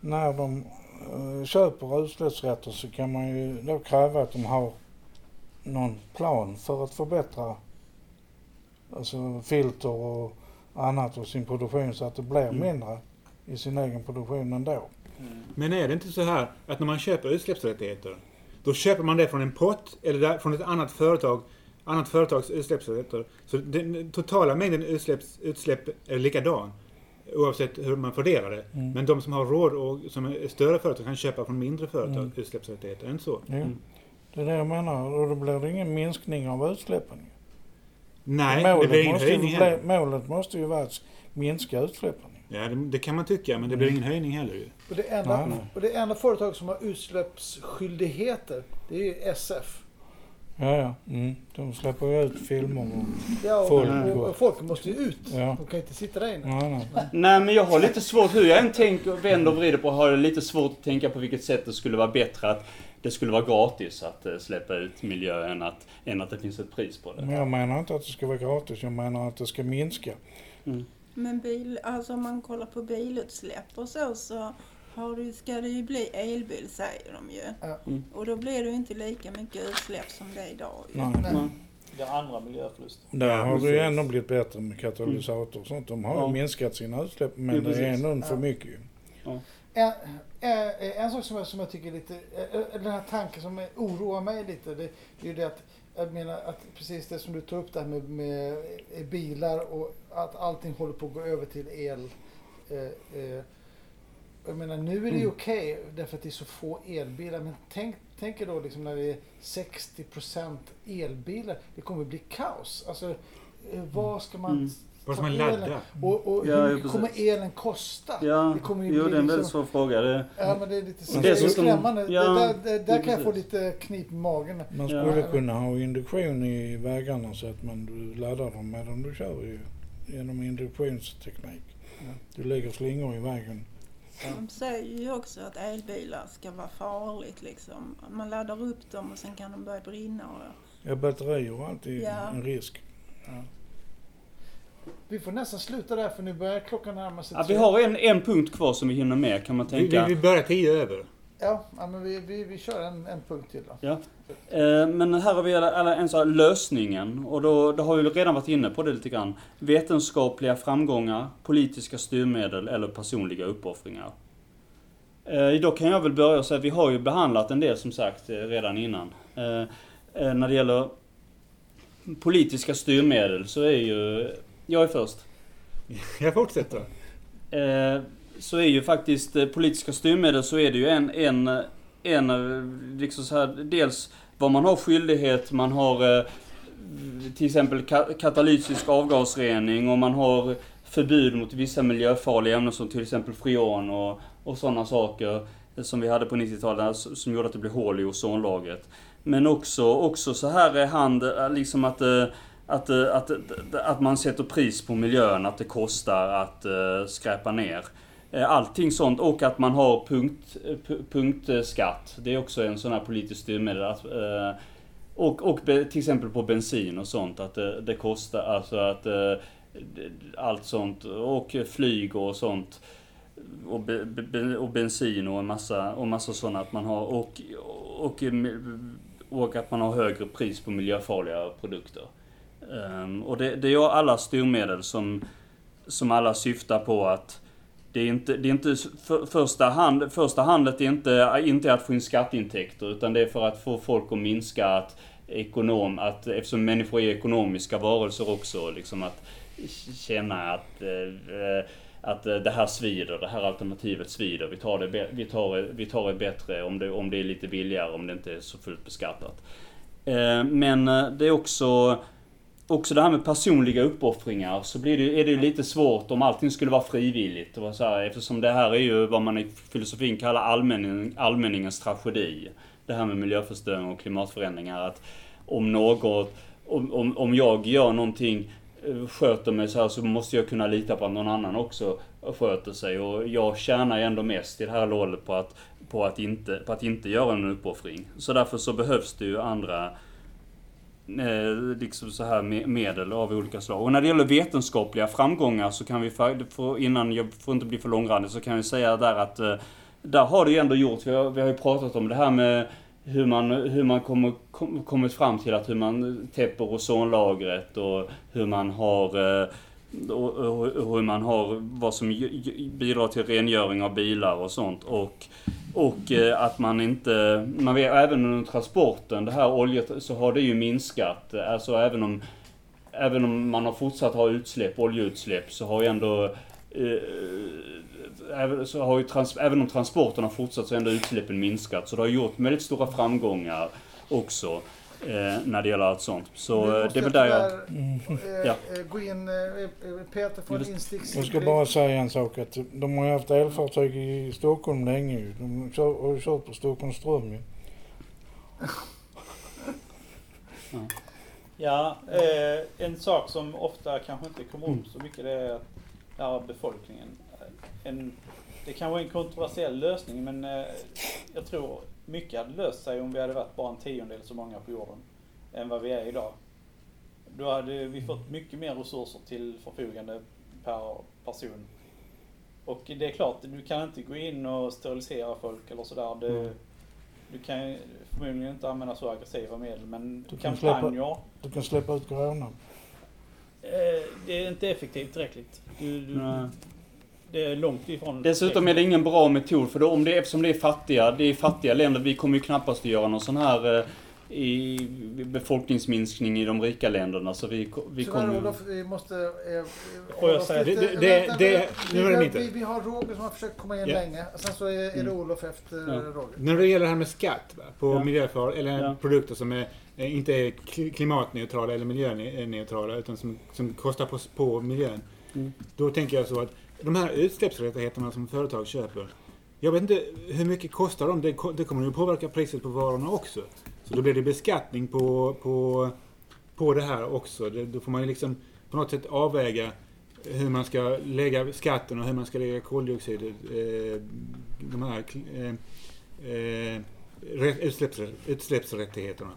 när de eh, köper utsläppsrätter så kan man ju då kräva att de har någon plan för att förbättra alltså filter och annat och sin produktion så att det blir
Mm.
mindre i sin egen produktion ändå.
Mm.
Men är det inte så här att när man köper utsläppsrättigheter då köper man det från en pott eller där, från ett annat företag annat företags utsläppsrätter. Så den totala mängden utsläpps, utsläpp är likadan oavsett hur man fördelar det.
Mm.
Men de som har råd och som är större företag kan köpa från mindre företag
Mm.
utsläppsrättigheter. Är det inte så?
Mm.
Det är det jag menar och då blir det ingen minskning av utsläppen.
Nej, det
målet,
blir ingen
måste ju
höjning
bli,
heller.
målet måste ju vara att minska utsläppen.
Ja, det, det kan man tycka, men det blir ingen höjning heller ju.
Och det, enda,
Nej, nej.
och det enda företag som har utsläppsskyldigheter, det är ju SF.
Ja, ja. Mm. De släpper ju ut filmer och...
Ja,
Folk.
och, och folk måste ju ut.
Ja.
De kan inte sitta där inne.
Nej, nej.
Nej men jag har lite svårt, hur jag än tänker, vänder och vrider på har jag lite svårt att tänka på vilket sätt det skulle vara bättre att det skulle vara gratis att eh, släppa ut miljö än att, än att det finns ett pris på det.
Men jag menar inte att det ska vara gratis. Jag menar att det ska minska.
Men bil, alltså om man kollar på bilutsläpp och så, så har du, ska det ju bli elbil säger de ju.
Ja.
Mm.
Och då blir det ju inte lika mycket utsläpp som det är idag ju.
Nej.
Nej.
Det är andra miljöförluster.
Där
Ja,
har det ju ändå blivit bättre med katalysator och sånt. De har
Ja.
ju minskat sina utsläpp men
Jo,
det är ändå för
Ja.
mycket ju.
En, en, en sak som jag, som jag tycker är lite, eh, den här tanken som oroar mig lite, det, det är ju det att, jag menar att precis det som du tog upp där med, med eh, bilar och att allting håller på att gå över till el. Eh, eh, jag menar nu är det ju
Mm.
okej därför att det är så få elbilar men tänk, tänk er då liksom när det är 60% elbilar, det kommer bli kaos. Alltså eh, vad ska man
Mm.
Vad är
elen.
ladda.
Och, och
Ja,
hur
ja,
kommer
precis.
elen kosta?
Ja,
Det kommer ju
jo
bli
det är en väldigt
liksom-
svår fråga. Det,
Ja men det är lite
Men
det är
dessutom-
skrämmande.
ja,
det där, det, där kan jag få lite knip i magen.
Man
Ja.
skulle kunna ha induktion i vägarna så att man du laddar dem medan du kör ju, genom induktionsteknik. Du lägger slingor i vägen.
De säger ju också att elbilar ska vara farligt liksom. Man laddar upp dem och sen kan de börja brinna. Och,
Ja, batterier är alltid
Ja.
en risk.
Vi får nästan sluta där för nu börjar klockan närma sig
ja, vi har en, en punkt kvar som vi hinner med kan man
Vi, vi,
tänka.
vi börjar tio över.
Ja, ja men vi, vi, vi kör en, en punkt till då.
Eh, Men här har vi alla- alla en sån här lösningen och då, då har vi redan varit inne på det lite grann. Vetenskapliga framgångar, politiska styrmedel eller personliga uppoffringar. Eh, Då kan jag väl börja och säga att vi har ju behandlat en del som sagt eh, redan innan. Eh, När det gäller politiska styrmedel så är ju, jag är först.
Jag fortsätter.
Så är ju faktiskt eh, politiska styrmedel så är det ju en, en, eh, en eh, liksom så här, dels vad man har skyldighet, man har till exempel katalytisk avgasrening och man har förbud mot vissa miljöfarliga ämnen som till exempel freon och, och sådana saker som vi hade på 90-talet som gjorde att det blev hål i ozonlagret. Men också, också så här är hand, liksom att att, att, att, att man sätter pris på miljön, att det kostar att skräpa ner. Eh, allting sånt och att man har punkt, eh, punktskatt. Det är också en sån här politisk styrmedel. Att, eh, och och till exempel på bensin och sånt. Att det, det kostar, alltså att allt sånt. Och flyg och sånt. Och, be, be, och bensin och en massa, och massa sådana att man har. Och, och, och att man har högre pris på miljöfarliga produkter. Ehm, och det, det är alla styrmedel som, som alla syftar på att det är inte, det är inte för, första, hand, första handet är inte, inte att få in skatteintäkter utan det är för att få folk att minska att ekonom, att eftersom människor är ekonomiska varelser också, liksom att känna att, eh, att eh, det här svider, det här alternativet svider. Vi tar det, vi tar, vi tar det bättre om det, om det är lite billigare, om det inte är så fullt beskattat. Eh, Men eh, det är också Också det här med personliga uppoffringar så blir det, är det ju lite svårt om allting skulle vara frivilligt. Och så här, eftersom det här är ju vad man i filosofin kallar allmänning, allmänningens tragedi. Det här med miljöförstöring och klimatförändringar. Att om något, om, om, om jag gör någonting, eh, sköter mig så här så måste jag kunna lita på att någon annan också sköter sig. Och jag tjänar ju ändå mest i det här lålet på att, på att, inte, på att inte göra en uppoffring. Så därför så behövs det ju andra eh, liksom så här med medel av olika slag. Och när det gäller vetenskapliga framgångar så kan vi, för, för, innan jag får inte bli för långrandig, så kan vi säga där att eh, där har det ju ändå gjort, vi har, vi har ju pratat om det här med hur man, hur man kommer, kom, kommit fram till att hur man täpper ozonlagret och hur man har eh, och, och, och hur man har vad som bidrar till rengöring av bilar och sånt. Och, och eh, att man inte, man vet även under transporten, det här oljet, så har det ju minskat. Alltså även om, även om man har fortsatt ha utsläpp, oljeutsläpp, så har ju ändå eh, Även, så har ju trans, även om transporterna har fortsatt så har ändå utsläppen minskat. Så det har gjort väldigt stora framgångar också när det gäller allt sånt. Så eh, det är väl där jag...
eh,
Ja.
eh, gå in, eh, eh, Peter får en
Just-
instick.
Jag ska bara säga en sak att de har haft elfartyg i Stockholm länge. De har ju kört på Stockholms ström ju.
Ja, eh, en sak som ofta kanske inte kommer upp så mycket det är att här befolkningen. En, det kanske är en kontroversiell lösning men eh, jag tror mycket hade löst sig om vi hade varit bara en tiondel så många på jorden än vad vi är idag. Då hade vi fått mycket mer resurser till förfogande per person. Och det är klart, du kan inte gå in och sterilisera folk eller sådär. Det,
Mm.
Du kan ju förmodligen inte använda så aggressiva medel men
Du kan släppa-
kampanjer
Du kan släppa ut corona.
Eh, det är inte effektivt tillräckligt. Du, du. Det är långt ifrån.
Dessutom är det ingen bra metod för då, om det, eftersom det är fattiga, det är fattiga länder, vi kommer ju knappast att göra någon sån här eh, i befolkningsminskning i de rika länderna. Så vi, vi
Tyvärr
kommer...
Olof, vi måste... Eh,
Får jag säga,
det- det- det-
vänta,
det- nu är det inte.
vi, vi har Roger som har försökt komma in
Ja.
länge. Sen så är, är det
Mm.
Olof efter
Ja.
Roger.
När det gäller det här med skatt va, på
Ja.
miljöfarliga eller
Ja.
produkter som är eh, inte är kli- klimatneutrala eller miljöneutrala utan som, som kostar på, på miljön.
Mm.
Då tänker jag så att de här utsläppsrättigheterna som företag köper. Jag vet inte hur mycket kostar de. Det, det kommer ju påverka priset på varorna också. Så då blir det beskattning på, på, på det här också. Det, då får man ju liksom på något sätt avväga hur man ska lägga skatten och hur man ska lägga koldioxid, eh, de här eh, eh, utsläpps, utsläppsrättigheterna.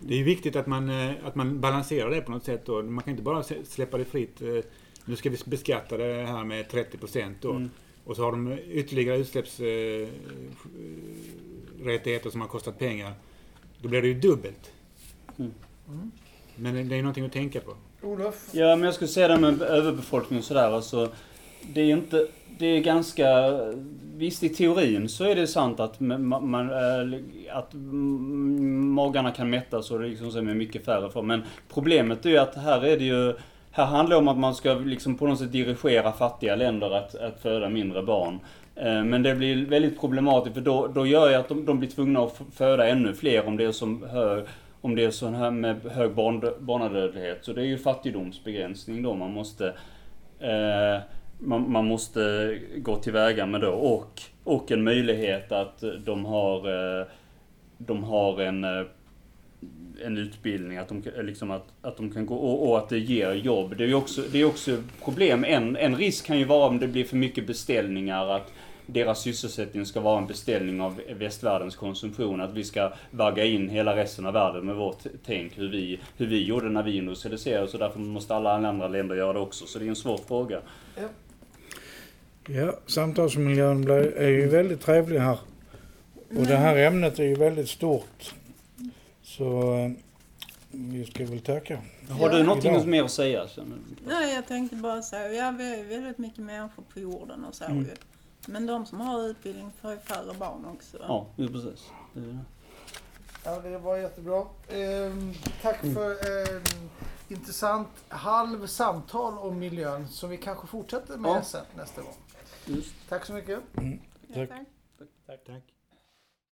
Det är ju viktigt att man, eh, att man balanserar det på något sätt. Då. Man kan inte bara släppa det fritt. Eh, eh, Nu ska vi beskatta det här med 30 procent då.
Mm.
Och så har de ytterligare utsläppsrättigheter som har kostat pengar. Då blir det ju dubbelt.
Mm.
Mm.
Men det är ju någonting att tänka på.
Olof?
Ja, men jag skulle säga det med överbefolkning och sådär. Alltså, det är inte... Det är ganska... Visst, i teorin så är det sant att, ma- man, äh, att magarna kan mättas och det liksom med mycket färre för. Men problemet är ju att här är det ju... Här handlar det om att man ska liksom på något sätt dirigera fattiga länder att, att föda mindre barn. Eh, men det blir väldigt problematiskt för då, då gör jag att de, de blir tvungna att föda ännu fler om det är som hör, om det är så här med hög barn, barnadödlighet. Så det är ju fattigdomsbegränsning då man måste eh, man, man måste gå tillväga med då och, och en möjlighet att de har eh, de har en eh, en utbildning, att de, kan- liksom att, att de kan gå och, och att det ger jobb. Det är ju också, det är också problem. En, en risk kan ju vara om det blir för mycket beställningar att deras sysselsättning ska vara en beställning av västvärldens konsumtion. Att vi ska vagga in hela resten av världen med vårt tänk, hur vi, hur vi gjorde när vi industrialiserade. Så därför måste alla andra länder göra det också. Så det är en svår fråga.
Ja, samtalsmiljön är ju väldigt trevlig här. Och det här ämnet är ju väldigt stort. Så eh, vi ska väl tacka.
Har du någonting
Idag.
mer att säga?
Nej, jag tänkte bara säga, ja vi är väldigt mycket människor på jorden och så
Mm.
Men de som har utbildning får ju färre barn också.
Ja, precis. Det är det.
Ja, det var jättebra. Ehm, tack för eh, intressant halv samtal om miljön som vi kanske fortsätter med
Ja.
sen nästa gång.
Just.
Tack så mycket.
Ja,
Tack.
tack.
Tack.